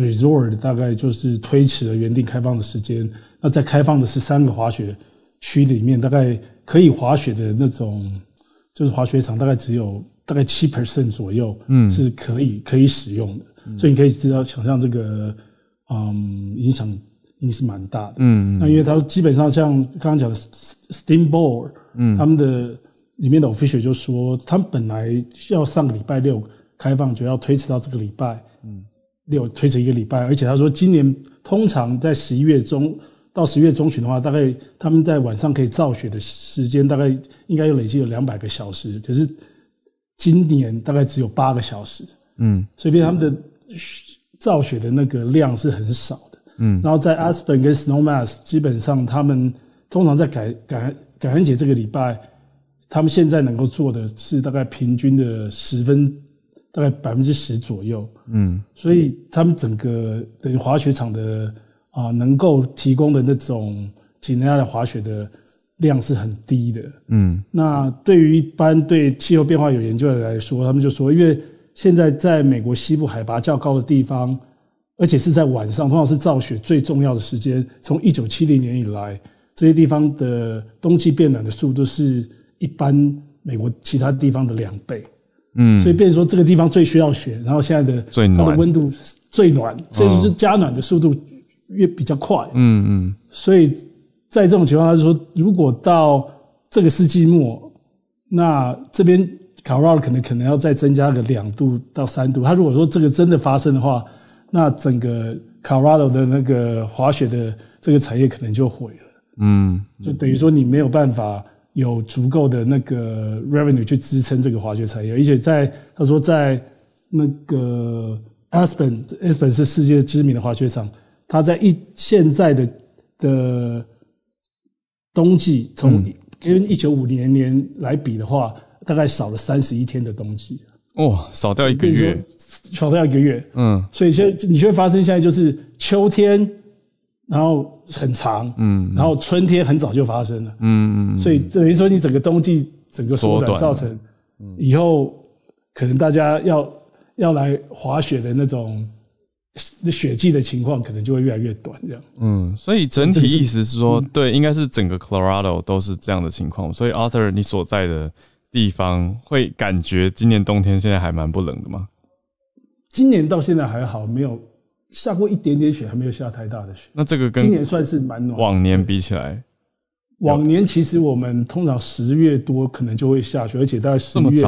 D: Resort 大概就是推迟了原定开放的时间。那在开放的十三个滑雪区里面，大概可以滑雪的那种，就是滑雪场，大概只有大概七 percent 左右，嗯，是可以可以使用的。所以你可以知道，想象这个，嗯，影响应是蛮大的。嗯，那因为它基本上像刚刚讲的 Steamboat，嗯，他们的里面的 official 就说，他们本来要上个礼拜六开放，就要推迟到这个礼拜。六推迟一个礼拜，而且他说今年通常在十一月中到十月中旬的话，大概他们在晚上可以造雪的时间大概应该有累计有两百个小时，可是今年大概只有八个小时，嗯，所以他们的造雪的那个量是很少的，嗯，然后在 Aspen 跟 Snowmass 基本上他们通常在感感感恩节这个礼拜，他们现在能够做的是大概平均的十分。大概百分之十左右，嗯，所以他们整个等于滑雪场的啊，能够提供的那种几内亚的滑雪的量是很低的，嗯。那对于一般对气候变化有研究的来说，他们就说，因为现在在美国西部海拔较高的地方，而且是在晚上，通常是造雪最重要的时间。从一九七零年以来，这些地方的冬季变暖的速度是一般美国其他地方的两倍。嗯，所以变成说这个地方最需要雪，然后现在的它的温度最暖，所以是加暖的速度越比较快。嗯嗯，所以在这种情况下，说如果到这个世纪末，那这边卡罗拉可能可能要再增加个两度到三度。他如果说这个真的发生的话，那整个卡罗拉的那个滑雪的这个产业可能就毁了。嗯，就等于说你没有办法。有足够的那个 revenue 去支撑这个滑雪产业，而且在他说在那个 Aspen，Aspen 是世界知名的滑雪场，它在一现在的的冬季，从跟一九五零年来比的话，大概少了三十一天的冬季。
A: 哦，少掉一个月，
D: 少掉一个月。嗯，所以现你就会发生现在就是秋天。然后很长，嗯，然后春天很早就发生了，嗯嗯，所以等于说你整个冬季整个缩短，造成以后可能大家要要来滑雪的那种雪季的情况，可能就会越来越短。这样，
A: 嗯，所以整体意思是说，对，应该是整个 Colorado 都是这样的情况。所以 Arthur，你所在的地方会感觉今年冬天现在还蛮不冷的吗？
D: 今年到现在还好，没有下过一点点雪，还没有下太大的雪。
A: 那这个跟
D: 今年算是蛮暖。
A: 往年比起来，
D: 往年其实我们通常十月多可能就会下雪，而且大概十月。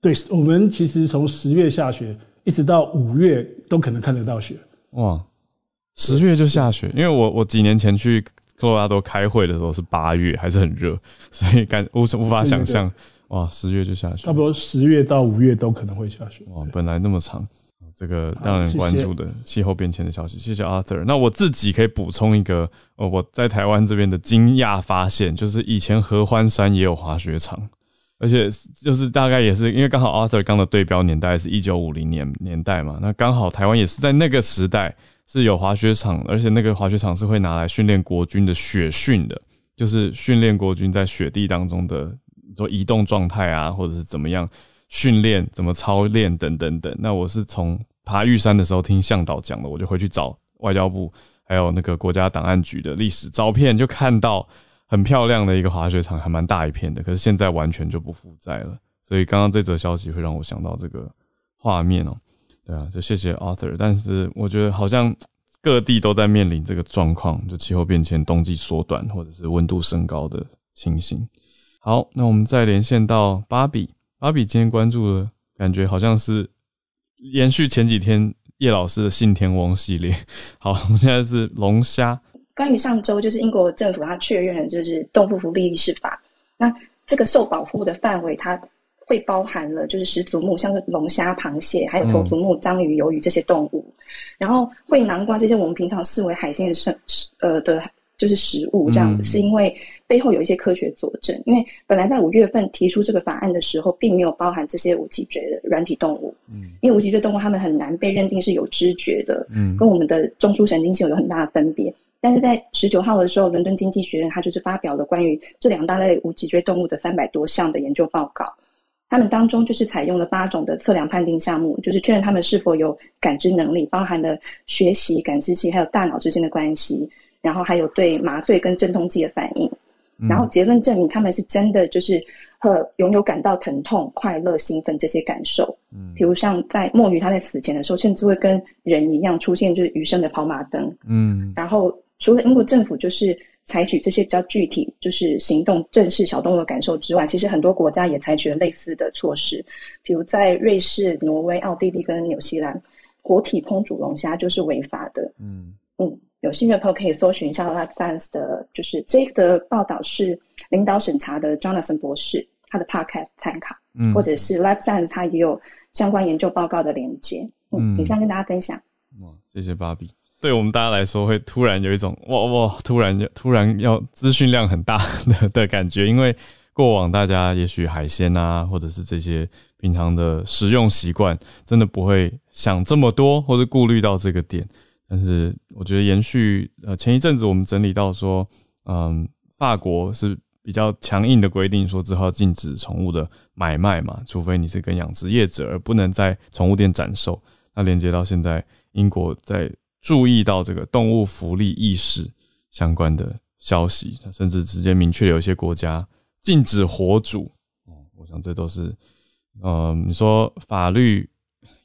D: 对，我们其实从十月下雪一直到五月都可能看得到雪。哇，
A: 十月就下雪？因为我我几年前去科罗拉多开会的时候是八月，还是很热，所以感无无法想象。哇，十月就下雪，
D: 差不多十月到五月都可能会下雪。
A: 哇，本来那么长，这个让人关注的气候变迁的消息，谢谢 Arthur。那我自己可以补充一个，呃，我在台湾这边的惊讶发现，就是以前合欢山也有滑雪场，而且就是大概也是因为刚好 Arthur 刚的对标年代是一九五零年年代嘛，那刚好台湾也是在那个时代是有滑雪场，而且那个滑雪场是会拿来训练国军的雪训的，就是训练国军在雪地当中的。说移动状态啊，或者是怎么样训练、怎么操练等等等。那我是从爬玉山的时候听向导讲的，我就回去找外交部还有那个国家档案局的历史照片，就看到很漂亮的一个滑雪场，还蛮大一片的。可是现在完全就不复在了。所以刚刚这则消息会让我想到这个画面哦。对啊，就谢谢 Arthur。但是我觉得好像各地都在面临这个状况，就气候变迁、冬季缩短或者是温度升高的情形。好，那我们再连线到芭比。芭比今天关注的感觉好像是延续前几天叶老师的信天翁系列。好，我们现在是龙虾。
E: 关于上周就是英国政府它确认了就是动物福利意识法，那这个受保护的范围它会包含了就是始祖目，像是龙虾、螃蟹，还有头足目章鱼、鱿鱼这些动物，然后会南瓜这些我们平常视为海鲜的生呃的。就是食物这样子，是因为背后有一些科学佐证。因为本来在五月份提出这个法案的时候，并没有包含这些无脊椎的软体动物。嗯，因为无脊椎动物它们很难被认定是有知觉的，嗯，跟我们的中枢神经系统有很大的分别。但是在十九号的时候，伦敦经济学院它就是发表了关于这两大类无脊椎动物的三百多项的研究报告。他们当中就是采用了八种的测量判定项目，就是确认他们是否有感知能力，包含了学习、感知器还有大脑之间的关系。然后还有对麻醉跟镇痛剂的反应，然后结论证明他们是真的就是和拥有感到疼痛、快乐、兴奋这些感受。嗯，比如像在墨鱼他在死前的时候，甚至会跟人一样出现就是余生的跑马灯。嗯，然后除了英国政府就是采取这些比较具体就是行动正视小动物的感受之外，其实很多国家也采取了类似的措施，比如在瑞士、挪威、奥地利跟纽西兰，活体烹煮龙虾就是违法的。嗯嗯。有兴趣的朋友可以搜寻一下 Life Science 的，就是这个报道是领导审查的 Jonathan 博士他的 Podcast 参考，嗯，或者是 Life Science 他也有相关研究报告的连接，嗯，以上跟大家分享。
A: 哇，谢谢芭比。对我们大家来说，会突然有一种哇哇，突然突然要资讯量很大的的感觉，因为过往大家也许海鲜啊，或者是这些平常的食用习惯，真的不会想这么多，或者顾虑到这个点。但是我觉得延续呃前一阵子我们整理到说，嗯，法国是比较强硬的规定，说之后禁止宠物的买卖嘛，除非你是跟养殖业者，而不能在宠物店展售。那连接到现在，英国在注意到这个动物福利意识相关的消息，甚至直接明确有一些国家禁止火煮。哦，我想这都是，嗯，你说法律。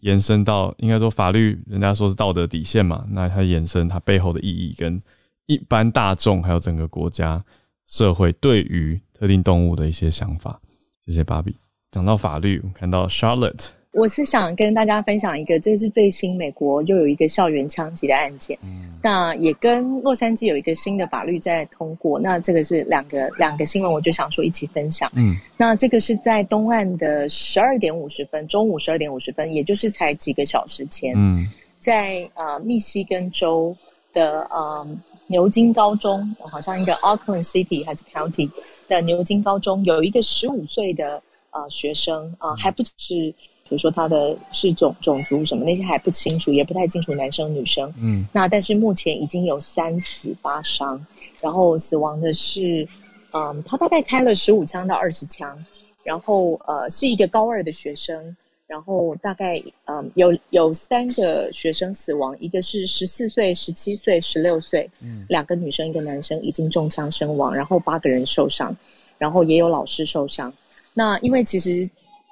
A: 延伸到应该说法律，人家说是道德底线嘛，那它延伸它背后的意义，跟一般大众还有整个国家社会对于特定动物的一些想法。谢谢芭比。讲到法律，我们看到 Charlotte。
F: 我是想跟大家分享一个，这是最新美国又有一个校园枪击的案件，那也跟洛杉矶有一个新的法律在通过，那这个是两个两个新闻，我就想说一起分享。嗯，那这个是在东岸的十二点五十分，中午十二点五十分，也就是才几个小时前，嗯，在呃密西根州的呃牛津高中，好像一个 Auckland City 还是 County 的牛津高中，有一个十五岁的呃学生啊，还不是。比如说他的是种种族什么那些还不清楚，也不太清楚男生女生。嗯，那但是目前已经有三死八伤，然后死亡的是，嗯，他大概开了十五枪到二十枪，然后呃是一个高二的学生，然后大概嗯有有三个学生死亡，一个是十四岁、十七岁、十六岁，嗯，两个女生一个男生已经中枪身亡，然后八个人受伤，然后也有老师受伤。那因为其实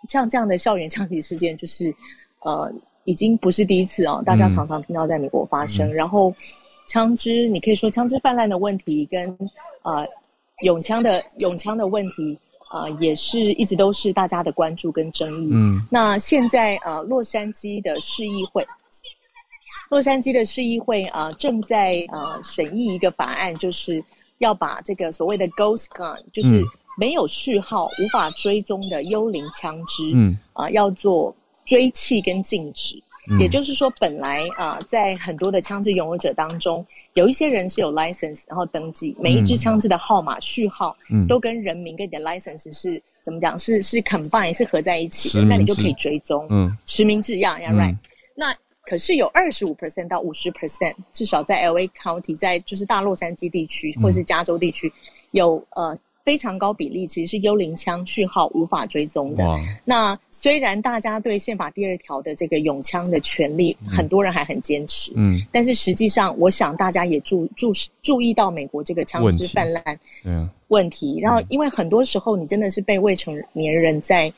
F: 像这样的校园枪击事件，就是呃已经不是第一次哦，大家常常听到在美国发生。然后枪支，你可以说枪支泛滥的问题跟呃永枪的永枪的问题。呃，也是一直都是大家的关注跟争议。嗯，那现在呃，洛杉矶的市议会，洛杉矶的市议会啊，正在呃审议一个法案，就是要把这个所谓的 ghost gun，就是没有序号、无法追踪的幽灵枪支，嗯，啊，要做追弃跟禁止。也就是说，本来啊，在很多的枪支拥有者当中，有一些人是有 license，然后登记每一支枪支的号码序号，都跟人名跟你的 license 是怎么讲？是是 combine 是合在一起的，那你就可以追踪。嗯，实名制一样，right？那可是有二十五 percent 到五十 percent，至少在 L A County，在就是大洛杉矶地区或是加州地区，有呃。非常高比例其实是幽灵枪序号无法追踪的。那虽然大家对宪法第二条的这个永枪的权利，很多人还很坚持，嗯，但是实际上，我想大家也注注注意到美国这个枪支泛滥问题。然后，因为很多时候你真的是被未成年人在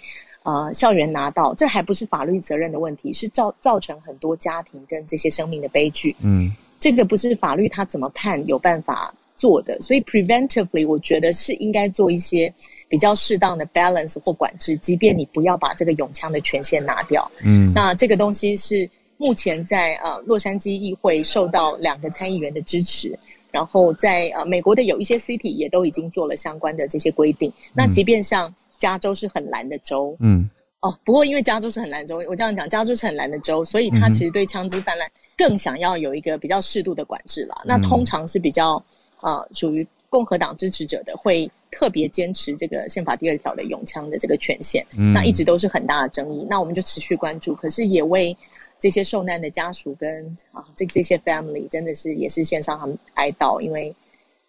F: 呃校园拿到，这还不是法律责任的问题，是造造成很多家庭跟这些生命的悲剧。嗯，这个不是法律他怎么判有办法。做的，所以 preventively 我觉得是应该做一些比较适当的 balance 或管制，即便你不要把这个永枪的权限拿掉。嗯，那这个东西是目前在呃洛杉矶议会受到两个参议员的支持，然后在呃美国的有一些 city 也都已经做了相关的这些规定。那即便像加州是很蓝的州，嗯，哦，不过因为加州是很蓝州，我这样讲，加州是很蓝的州，所以它其实对枪支泛滥更想要有一个比较适度的管制了。那通常是比较。呃，属于共和党支持者的会特别坚持这个宪法第二条的永枪的这个权限，那一直都是很大的争议。那我们就持续关注，可是也为这些受难的家属跟啊这这些 family 真的是也是献上他们哀悼，因为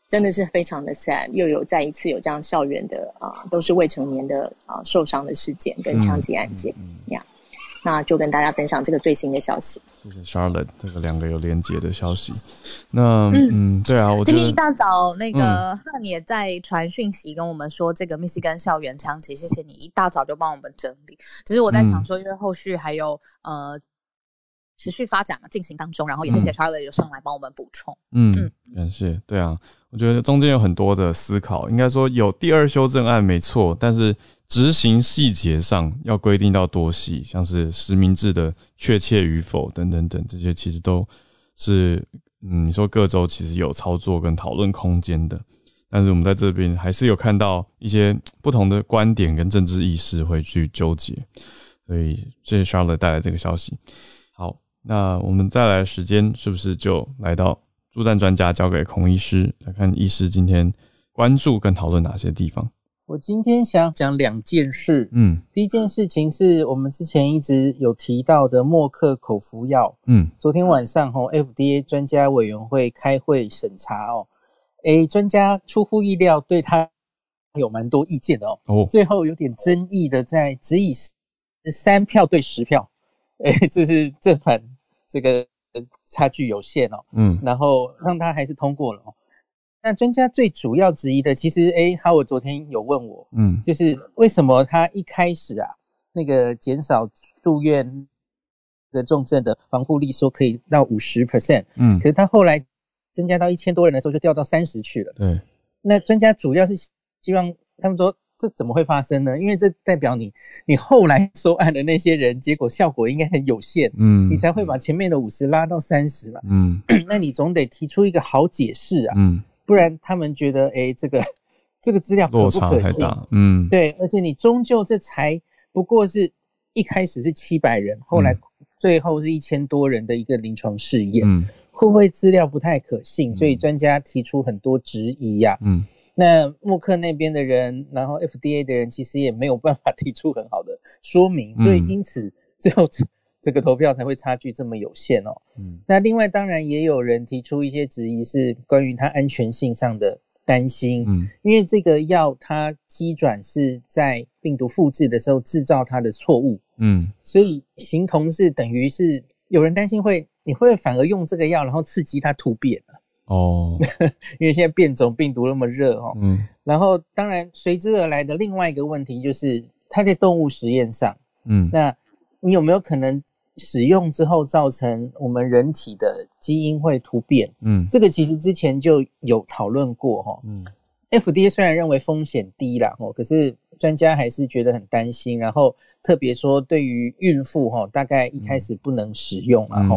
F: 真的是非常的 sad，又有再一次有这样校园的啊都是未成年的啊受伤的事件跟枪击案件呀。那就跟大家分享这个最新的消息。
A: 谢谢 Charlotte，这个两个有连接的消息。那嗯，对啊，我
B: 今天一大早那个汉也在传讯息跟我们说，这个密西根校园枪击，谢谢你一大早就帮我们整理。只是我在想说，因为后续还有呃持续发展嘛，进行当中，然后也谢谢 Charlotte 有上来帮我们补充。
A: 嗯，感谢。对啊，我觉得中间有很多的思考，应该说有第二修正案没错，但是。执行细节上要规定到多细，像是实名制的确切与否等等等，这些其实都是，嗯，你说各州其实有操作跟讨论空间的，但是我们在这边还是有看到一些不同的观点跟政治意识会去纠结，所以谢谢 Charlotte 带来这个消息。好，那我们再来时间是不是就来到助战专家交给孔医师来看医师今天关注跟讨论哪些地方？
G: 我今天想讲两件事，嗯，第一件事情是我们之前一直有提到的默克口服药，嗯，昨天晚上吼 FDA 专家委员会开会审查哦，诶，专家出乎意料对他有蛮多意见的哦，哦，最后有点争议的在只以三票对十票，诶，这是正反这个差距有限哦，嗯，然后让他还是通过了哦。那专家最主要质疑的，其实哎，哈，我昨天有问我，嗯，就是为什么他一开始啊，那个减少住院的重症的防护力说可以到五十 percent，嗯，可是他后来增加到一千多人的时候就掉到三十去了，
A: 对。
G: 那专家主要是希望他们说这怎么会发生呢？因为这代表你你后来收案的那些人，结果效果应该很有限，嗯，你才会把前面的五十拉到三十嘛，嗯，那你总得提出一个好解释啊，嗯。不然他们觉得，哎，这个这个资料可不可信？嗯，对，而且你终究这才不过是一开始是七百人，后来最后是一千多人的一个临床试验，嗯，会不会资料不太可信？所以专家提出很多质疑呀。嗯，那默克那边的人，然后 FDA 的人其实也没有办法提出很好的说明，所以因此最后。这个投票才会差距这么有限哦。嗯，那另外当然也有人提出一些质疑，是关于它安全性上的担心，嗯，因为这个药它机转是在病毒复制的时候制造它的错误，嗯，所以形同是等于是有人担心会，你会反而用这个药，然后刺激它突变了，哦，因为现在变种病毒那么热哦，嗯，然后当然随之而来的另外一个问题就是它在动物实验上，嗯，那你有没有可能？使用之后造成我们人体的基因会突变，嗯，这个其实之前就有讨论过哈，嗯，FDA 虽然认为风险低啦，哦，可是专家还是觉得很担心，然后特别说对于孕妇哈，大概一开始不能使用了哈，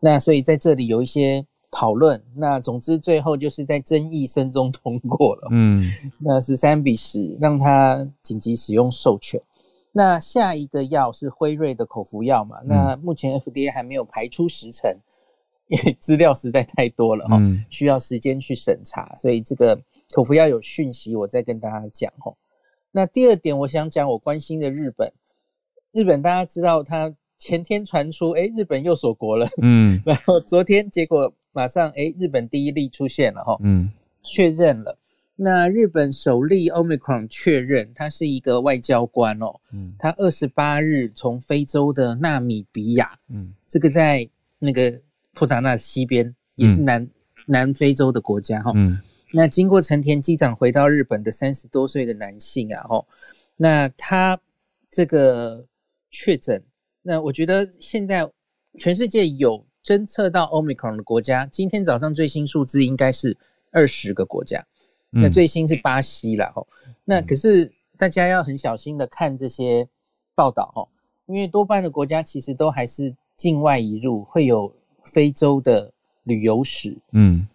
G: 那所以在这里有一些讨论，那总之最后就是在争议声中通过了，嗯，那十三比十让他紧急使用授权。那下一个药是辉瑞的口服药嘛？那目前 FDA 还没有排出时程，因为资料实在太多了哈，需要时间去审查，所以这个口服药有讯息，我再跟大家讲哈。那第二点，我想讲我关心的日本，日本大家知道，它前天传出，哎，日本又锁国了，嗯，然后昨天结果马上，哎，日本第一例出现了哈，嗯，确认了。那日本首例 Omicron 确认，他是一个外交官哦。嗯，他二十八日从非洲的纳米比亚，嗯，这个在那个普扎纳西边，也是南南非洲的国家哈。嗯，那经过成田机长回到日本的三十多岁的男性啊，哈，那他这个确诊，那我觉得现在全世界有侦测到 Omicron 的国家，今天早上最新数字应该是二十个国家。那最新是巴西了哈，那可是大家要很小心的看这些报道哈，因为多半的国家其实都还是境外移入，会有非洲的旅游史，嗯，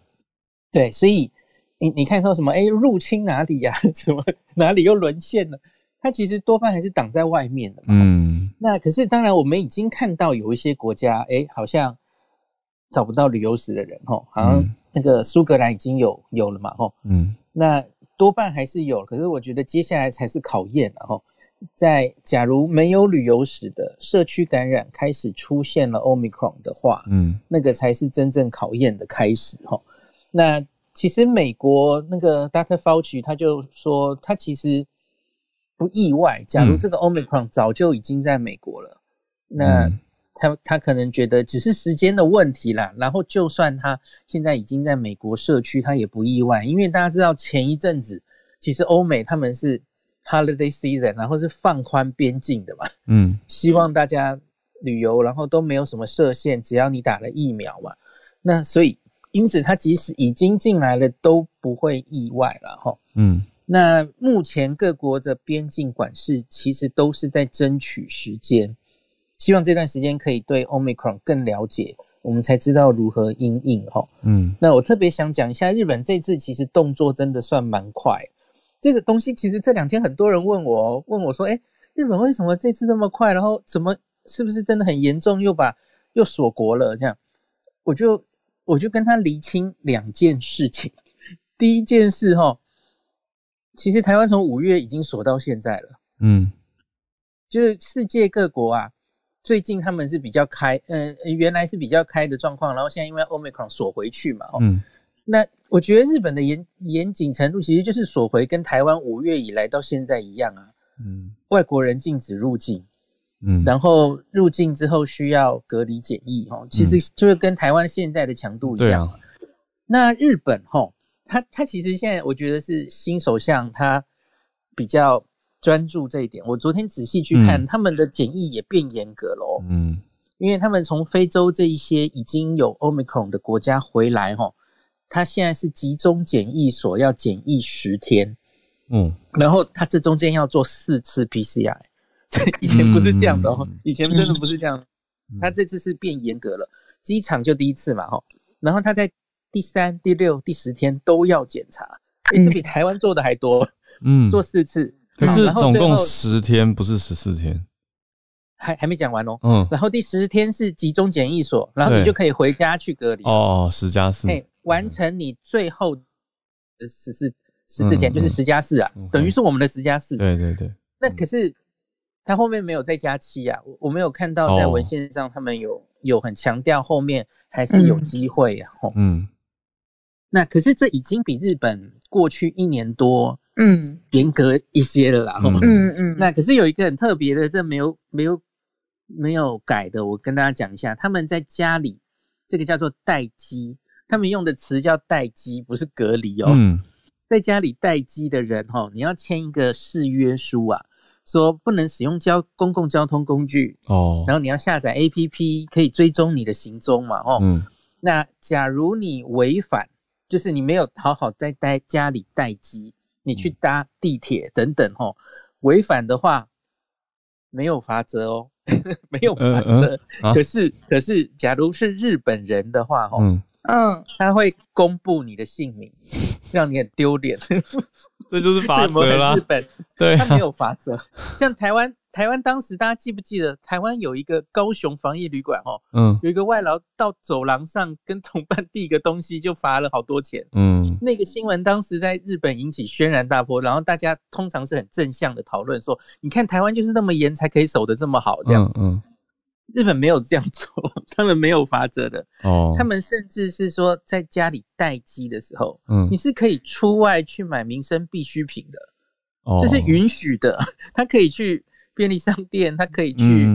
G: 对，所以你你看说什么哎入侵哪里呀？什么哪里又沦陷了？它其实多半还是挡在外面的嘛，嗯，那可是当然我们已经看到有一些国家哎好像找不到旅游史的人哈，好像那个苏格兰已经有有了嘛哈，嗯。那多半还是有，可是我觉得接下来才是考验了哈。在假如没有旅游史的社区感染开始出现了 Omicron 的话，嗯，那个才是真正考验的开始哈。那其实美国那个 Dr. Fauci 他就说，他其实不意外，假如这个 Omicron 早就已经在美国了，那。他他可能觉得只是时间的问题啦，然后就算他现在已经在美国社区，他也不意外，因为大家知道前一阵子其实欧美他们是 holiday season，然后是放宽边境的嘛，嗯，希望大家旅游，然后都没有什么设限，只要你打了疫苗嘛，那所以因此他即使已经进来了都不会意外了哈，嗯，那目前各国的边境管事其实都是在争取时间。希望这段时间可以对 Omicron 更了解，我们才知道如何应应哈。嗯，那我特别想讲一下，日本这次其实动作真的算蛮快。这个东西其实这两天很多人问我，问我说：“哎，日本为什么这次那么快？然后怎么是不是真的很严重？又把又锁国了？”这样，我就我就跟他厘清两件事情。第一件事哈，其实台湾从五月已经锁到现在了。嗯，就是世界各国啊。最近他们是比较开，嗯，原来是比较开的状况，然后现在因为 Omicron 锁回去嘛，嗯，那我觉得日本的严严谨程度其实就是锁回跟台湾五月以来到现在一样啊，嗯，外国人禁止入境，嗯，然后入境之后需要隔离检疫，哦，其实就是跟台湾现在的强度一样。那日本哈，他他其实现在我觉得是新首相，他比较。专注这一点，我昨天仔细去看，他们的检疫也变严格了哦。嗯，因为他们从非洲这一些已经有 omicron 的国家回来哈，他现在是集中检疫所要检疫十天，嗯，然后他这中间要做四次 PCR，以前不是这样的哦，以前真的不是这样，他这次是变严格了，机场就第一次嘛哈，然后他在第三、第六、第十天都要检查，这比台湾做的还多，嗯，做四次。
A: 可是总共十天，不是十四天，
G: 还还没讲完哦。嗯，然后第十天是集中检疫所，然后你就可以回家去隔离。
A: 哦，十加四，
G: 完成你最后的十四十四天，就是十加四啊，等于是我们的十加四。
A: 对对对。
G: 那可是他后面没有再加七啊，我我没有看到在文献上他们有有很强调后面还是有机会啊。嗯。那可是这已经比日本。过去一年多，嗯，严格一些了啦。嗯嗯。那可是有一个很特别的，这没有没有没有改的，我跟大家讲一下，他们在家里这个叫做待机，他们用的词叫待机，不是隔离哦。嗯。在家里待机的人哈，你要签一个誓约书啊，说不能使用交公共交通工具哦，然后你要下载 A P P 可以追踪你的行踪嘛，哦，嗯，那假如你违反，就是你没有好好在待家里待机，你去搭地铁等等哦，违反的话没有罚则哦，没有罚则，可是可是假如是日本人的话哦。嗯，他会公布你的姓名，让你很丢脸。
A: 这就是 法则啦。
G: 日本
A: 对，
G: 他没有法则。像台湾，台湾当时大家记不记得，台湾有一个高雄防疫旅馆哦，嗯，有一个外劳到走廊上跟同伴递一个东西，就罚了好多钱。嗯，那个新闻当时在日本引起轩然大波，然后大家通常是很正向的讨论说，你看台湾就是那么严才可以守得这么好这样子。日本没有这样做，他们没有罚则的。哦，他们甚至是说，在家里待机的时候，嗯，你是可以出外去买民生必需品的，哦，这是允许的。他可以去便利商店，他可以去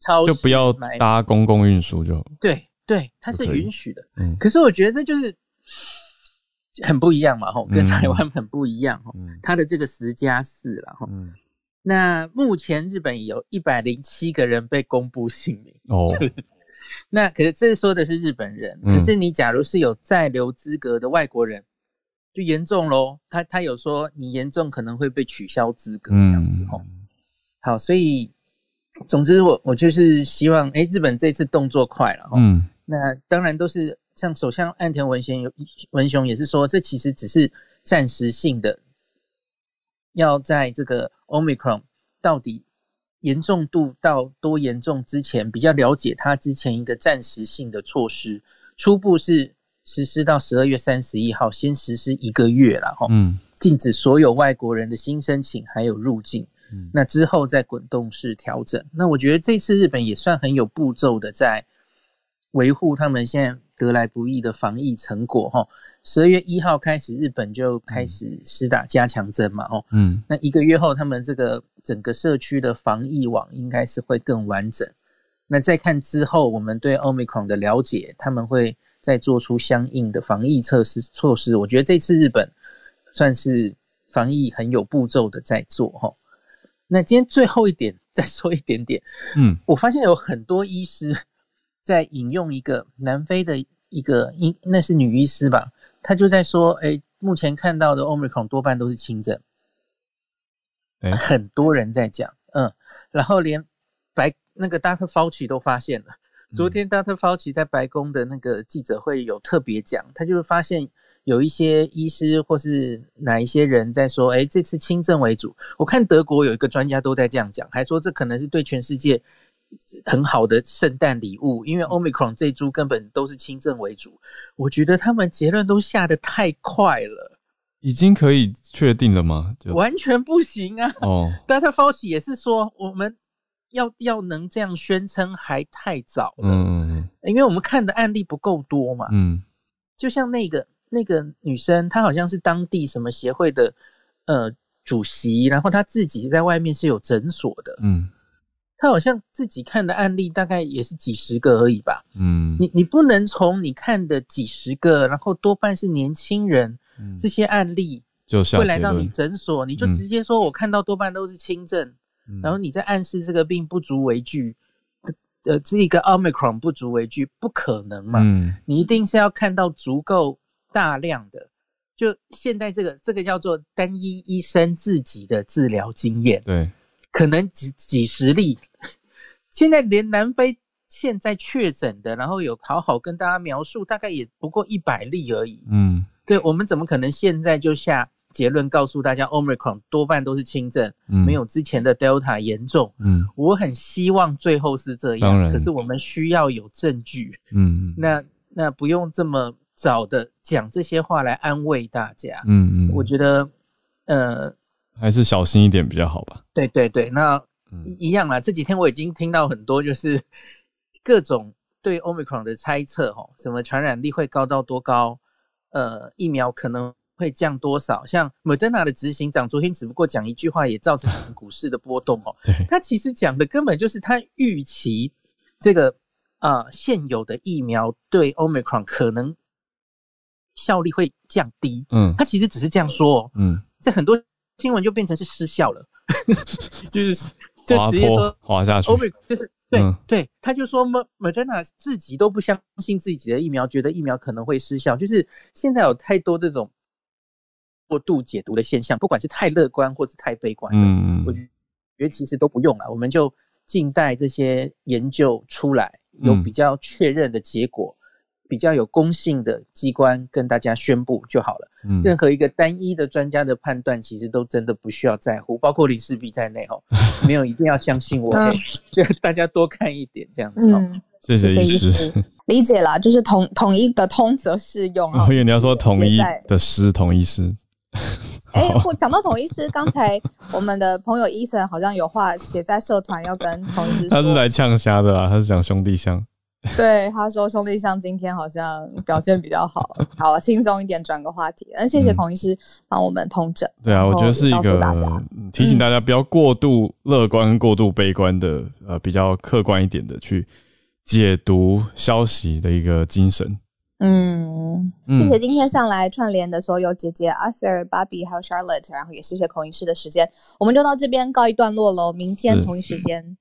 G: 超
A: 市，就不要搭公共运输就。
G: 对对，它是允许的。嗯，可是我觉得这就是很不一样嘛，吼，跟台湾很不一样，吼，他的这个十加四了，吼。那目前日本有一百零七个人被公布姓名哦。那可是这说的是日本人，可是你假如是有在留资格的外国人，就严重喽。他他有说你严重可能会被取消资格这样子哦。好，所以总之我我就是希望，哎，日本这次动作快了嗯。那当然都是像首相岸田文雄有文雄也是说，这其实只是暂时性的。要在这个 Omicron 到底严重度到多严重之前，比较了解它之前一个暂时性的措施，初步是实施到十二月三十一号，先实施一个月了哈，嗯，禁止所有外国人的新申请还有入境，嗯，那之后再滚动式调整。那我觉得这次日本也算很有步骤的在维护他们现在得来不易的防疫成果哈。十二月一号开始，日本就开始施打加强针嘛，哦，嗯，那一个月后，他们这个整个社区的防疫网应该是会更完整。那再看之后，我们对 Omicron 的了解，他们会再做出相应的防疫测试措施。我觉得这次日本算是防疫很有步骤的在做，哈。那今天最后一点再说一点点，嗯，我发现有很多医师在引用一个南非的一个医，那是女医师吧？她就在说，哎，目前看到的 Omicron 多半都是轻症，哎，很多人在讲，嗯，然后连白那个 Dr. Fauci 都发现了，昨天 Dr. Fauci 在白宫的那个记者会有特别讲，他就是发现有一些医师或是哪一些人在说，哎，这次轻症为主。我看德国有一个专家都在这样讲，还说这可能是对全世界。很好的圣诞礼物，因为 Omicron 这株根本都是轻症为主。我觉得他们结论都下的太快了，
A: 已经可以确定了吗？
G: 完全不行啊！哦，但他 Fauci 也是说，我们要要能这样宣称还太早了。嗯，因为我们看的案例不够多嘛。嗯，就像那个那个女生，她好像是当地什么协会的呃主席，然后她自己在外面是有诊所的。嗯。她好像自己看的案例大概也是几十个而已吧。嗯，你你不能从你看的几十个，然后多半是年轻人，这些案例会来到你诊所，你就直接说我看到多半都是轻症，然后你在暗示这个病不足为惧，呃，这一个 omicron 不足为惧，不可能嘛？嗯，你一定是要看到足够大量的，就现在这个这个叫做单一医生自己的治疗经验。
A: 对。
G: 可能几几十例，现在连南非现在确诊的，然后有好好跟大家描述，大概也不过一百例而已。嗯，对，我们怎么可能现在就下结论告诉大家，Omicron 多半都是轻症，没有之前的 Delta 严重。嗯，我很希望最后是这样，可是我们需要有证据。嗯，那那不用这么早的讲这些话来安慰大家。嗯嗯，我觉得，呃。
A: 还是小心一点比较好吧。
G: 对对对，那一样啦。这几天我已经听到很多，就是各种对 Omicron 的猜测，哦，什么传染力会高到多高？呃，疫苗可能会降多少？像 Moderna 的执行长昨天只不过讲一句话，也造成 股市的波动哦。他其实讲的根本就是他预期这个啊现有的疫苗对 Omicron 可能效力会降低。嗯，他其实只是这样说。嗯，这很多新闻就变成是失效了，就是就直接说
A: 滑下去。
G: 就是对对，他就说 Moderna 自己都不相信自己的疫苗，觉得疫苗可能会失效。就是现在有太多这种。过度解读的现象，不管是太乐观或是太悲观，嗯嗯，我觉得其实都不用了，我们就静待这些研究出来，有比较确认的结果，比较有公信的机关跟大家宣布就好了。嗯，任何一个单一的专家的判断，其实都真的不需要在乎，包括李世璧在内哦，没有一定要相信我，就大家多看一点这样子。嗯，
A: 谢谢医师，
B: 理解了，就是统统一的通则适用。
A: 我以为你要说统一的师，统一师。
B: 哎，我讲到统一师，刚才我们的朋友医生好像有话写在社团，要跟统一师。
A: 他是来呛虾的啦，他是讲兄弟相。
B: 对，他说兄弟像今天好像表现比较好，好轻松一点，转个话题。嗯，谢谢孔医师帮我们通诊。
A: 对啊，我觉得是一个提醒大家不要过度乐观、过度悲观的，呃，比较客观一点的去解读消息的一个精神。
B: 嗯，谢谢今天上来串联的所有姐姐，Arthur、Bobby 还有 Charlotte，然后也谢谢孔医师的时间，我们就到这边告一段落喽。明天同一时间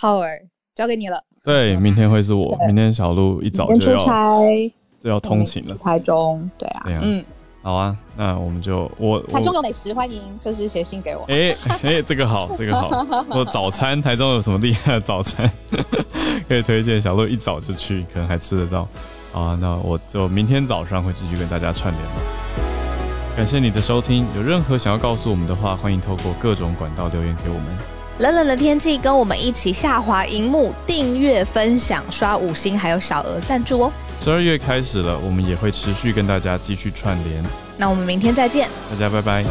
B: ，Howard 交给你了。
A: 对，明天会是我，明天小鹿一早就要
B: 出差，
A: 就要通勤了。
B: 台中，对啊，
A: 嗯，好啊，那我们就我
B: 台中有美食，欢迎就是写信给我。
A: 哎哎，这个好，这个好。我早餐，台中有什么厉害的早餐 可以推荐？小鹿一早就去，可能还吃得到。啊，那我就明天早上会继续跟大家串联了。感谢你的收听，有任何想要告诉我们的话，欢迎透过各种管道留言给我们。
B: 冷冷的天气，跟我们一起下滑荧幕，订阅、分享、刷五星，还有小额赞助哦。
A: 十二月开始了，我们也会持续跟大家继续串联。
B: 那我们明天再见，
A: 大家拜拜。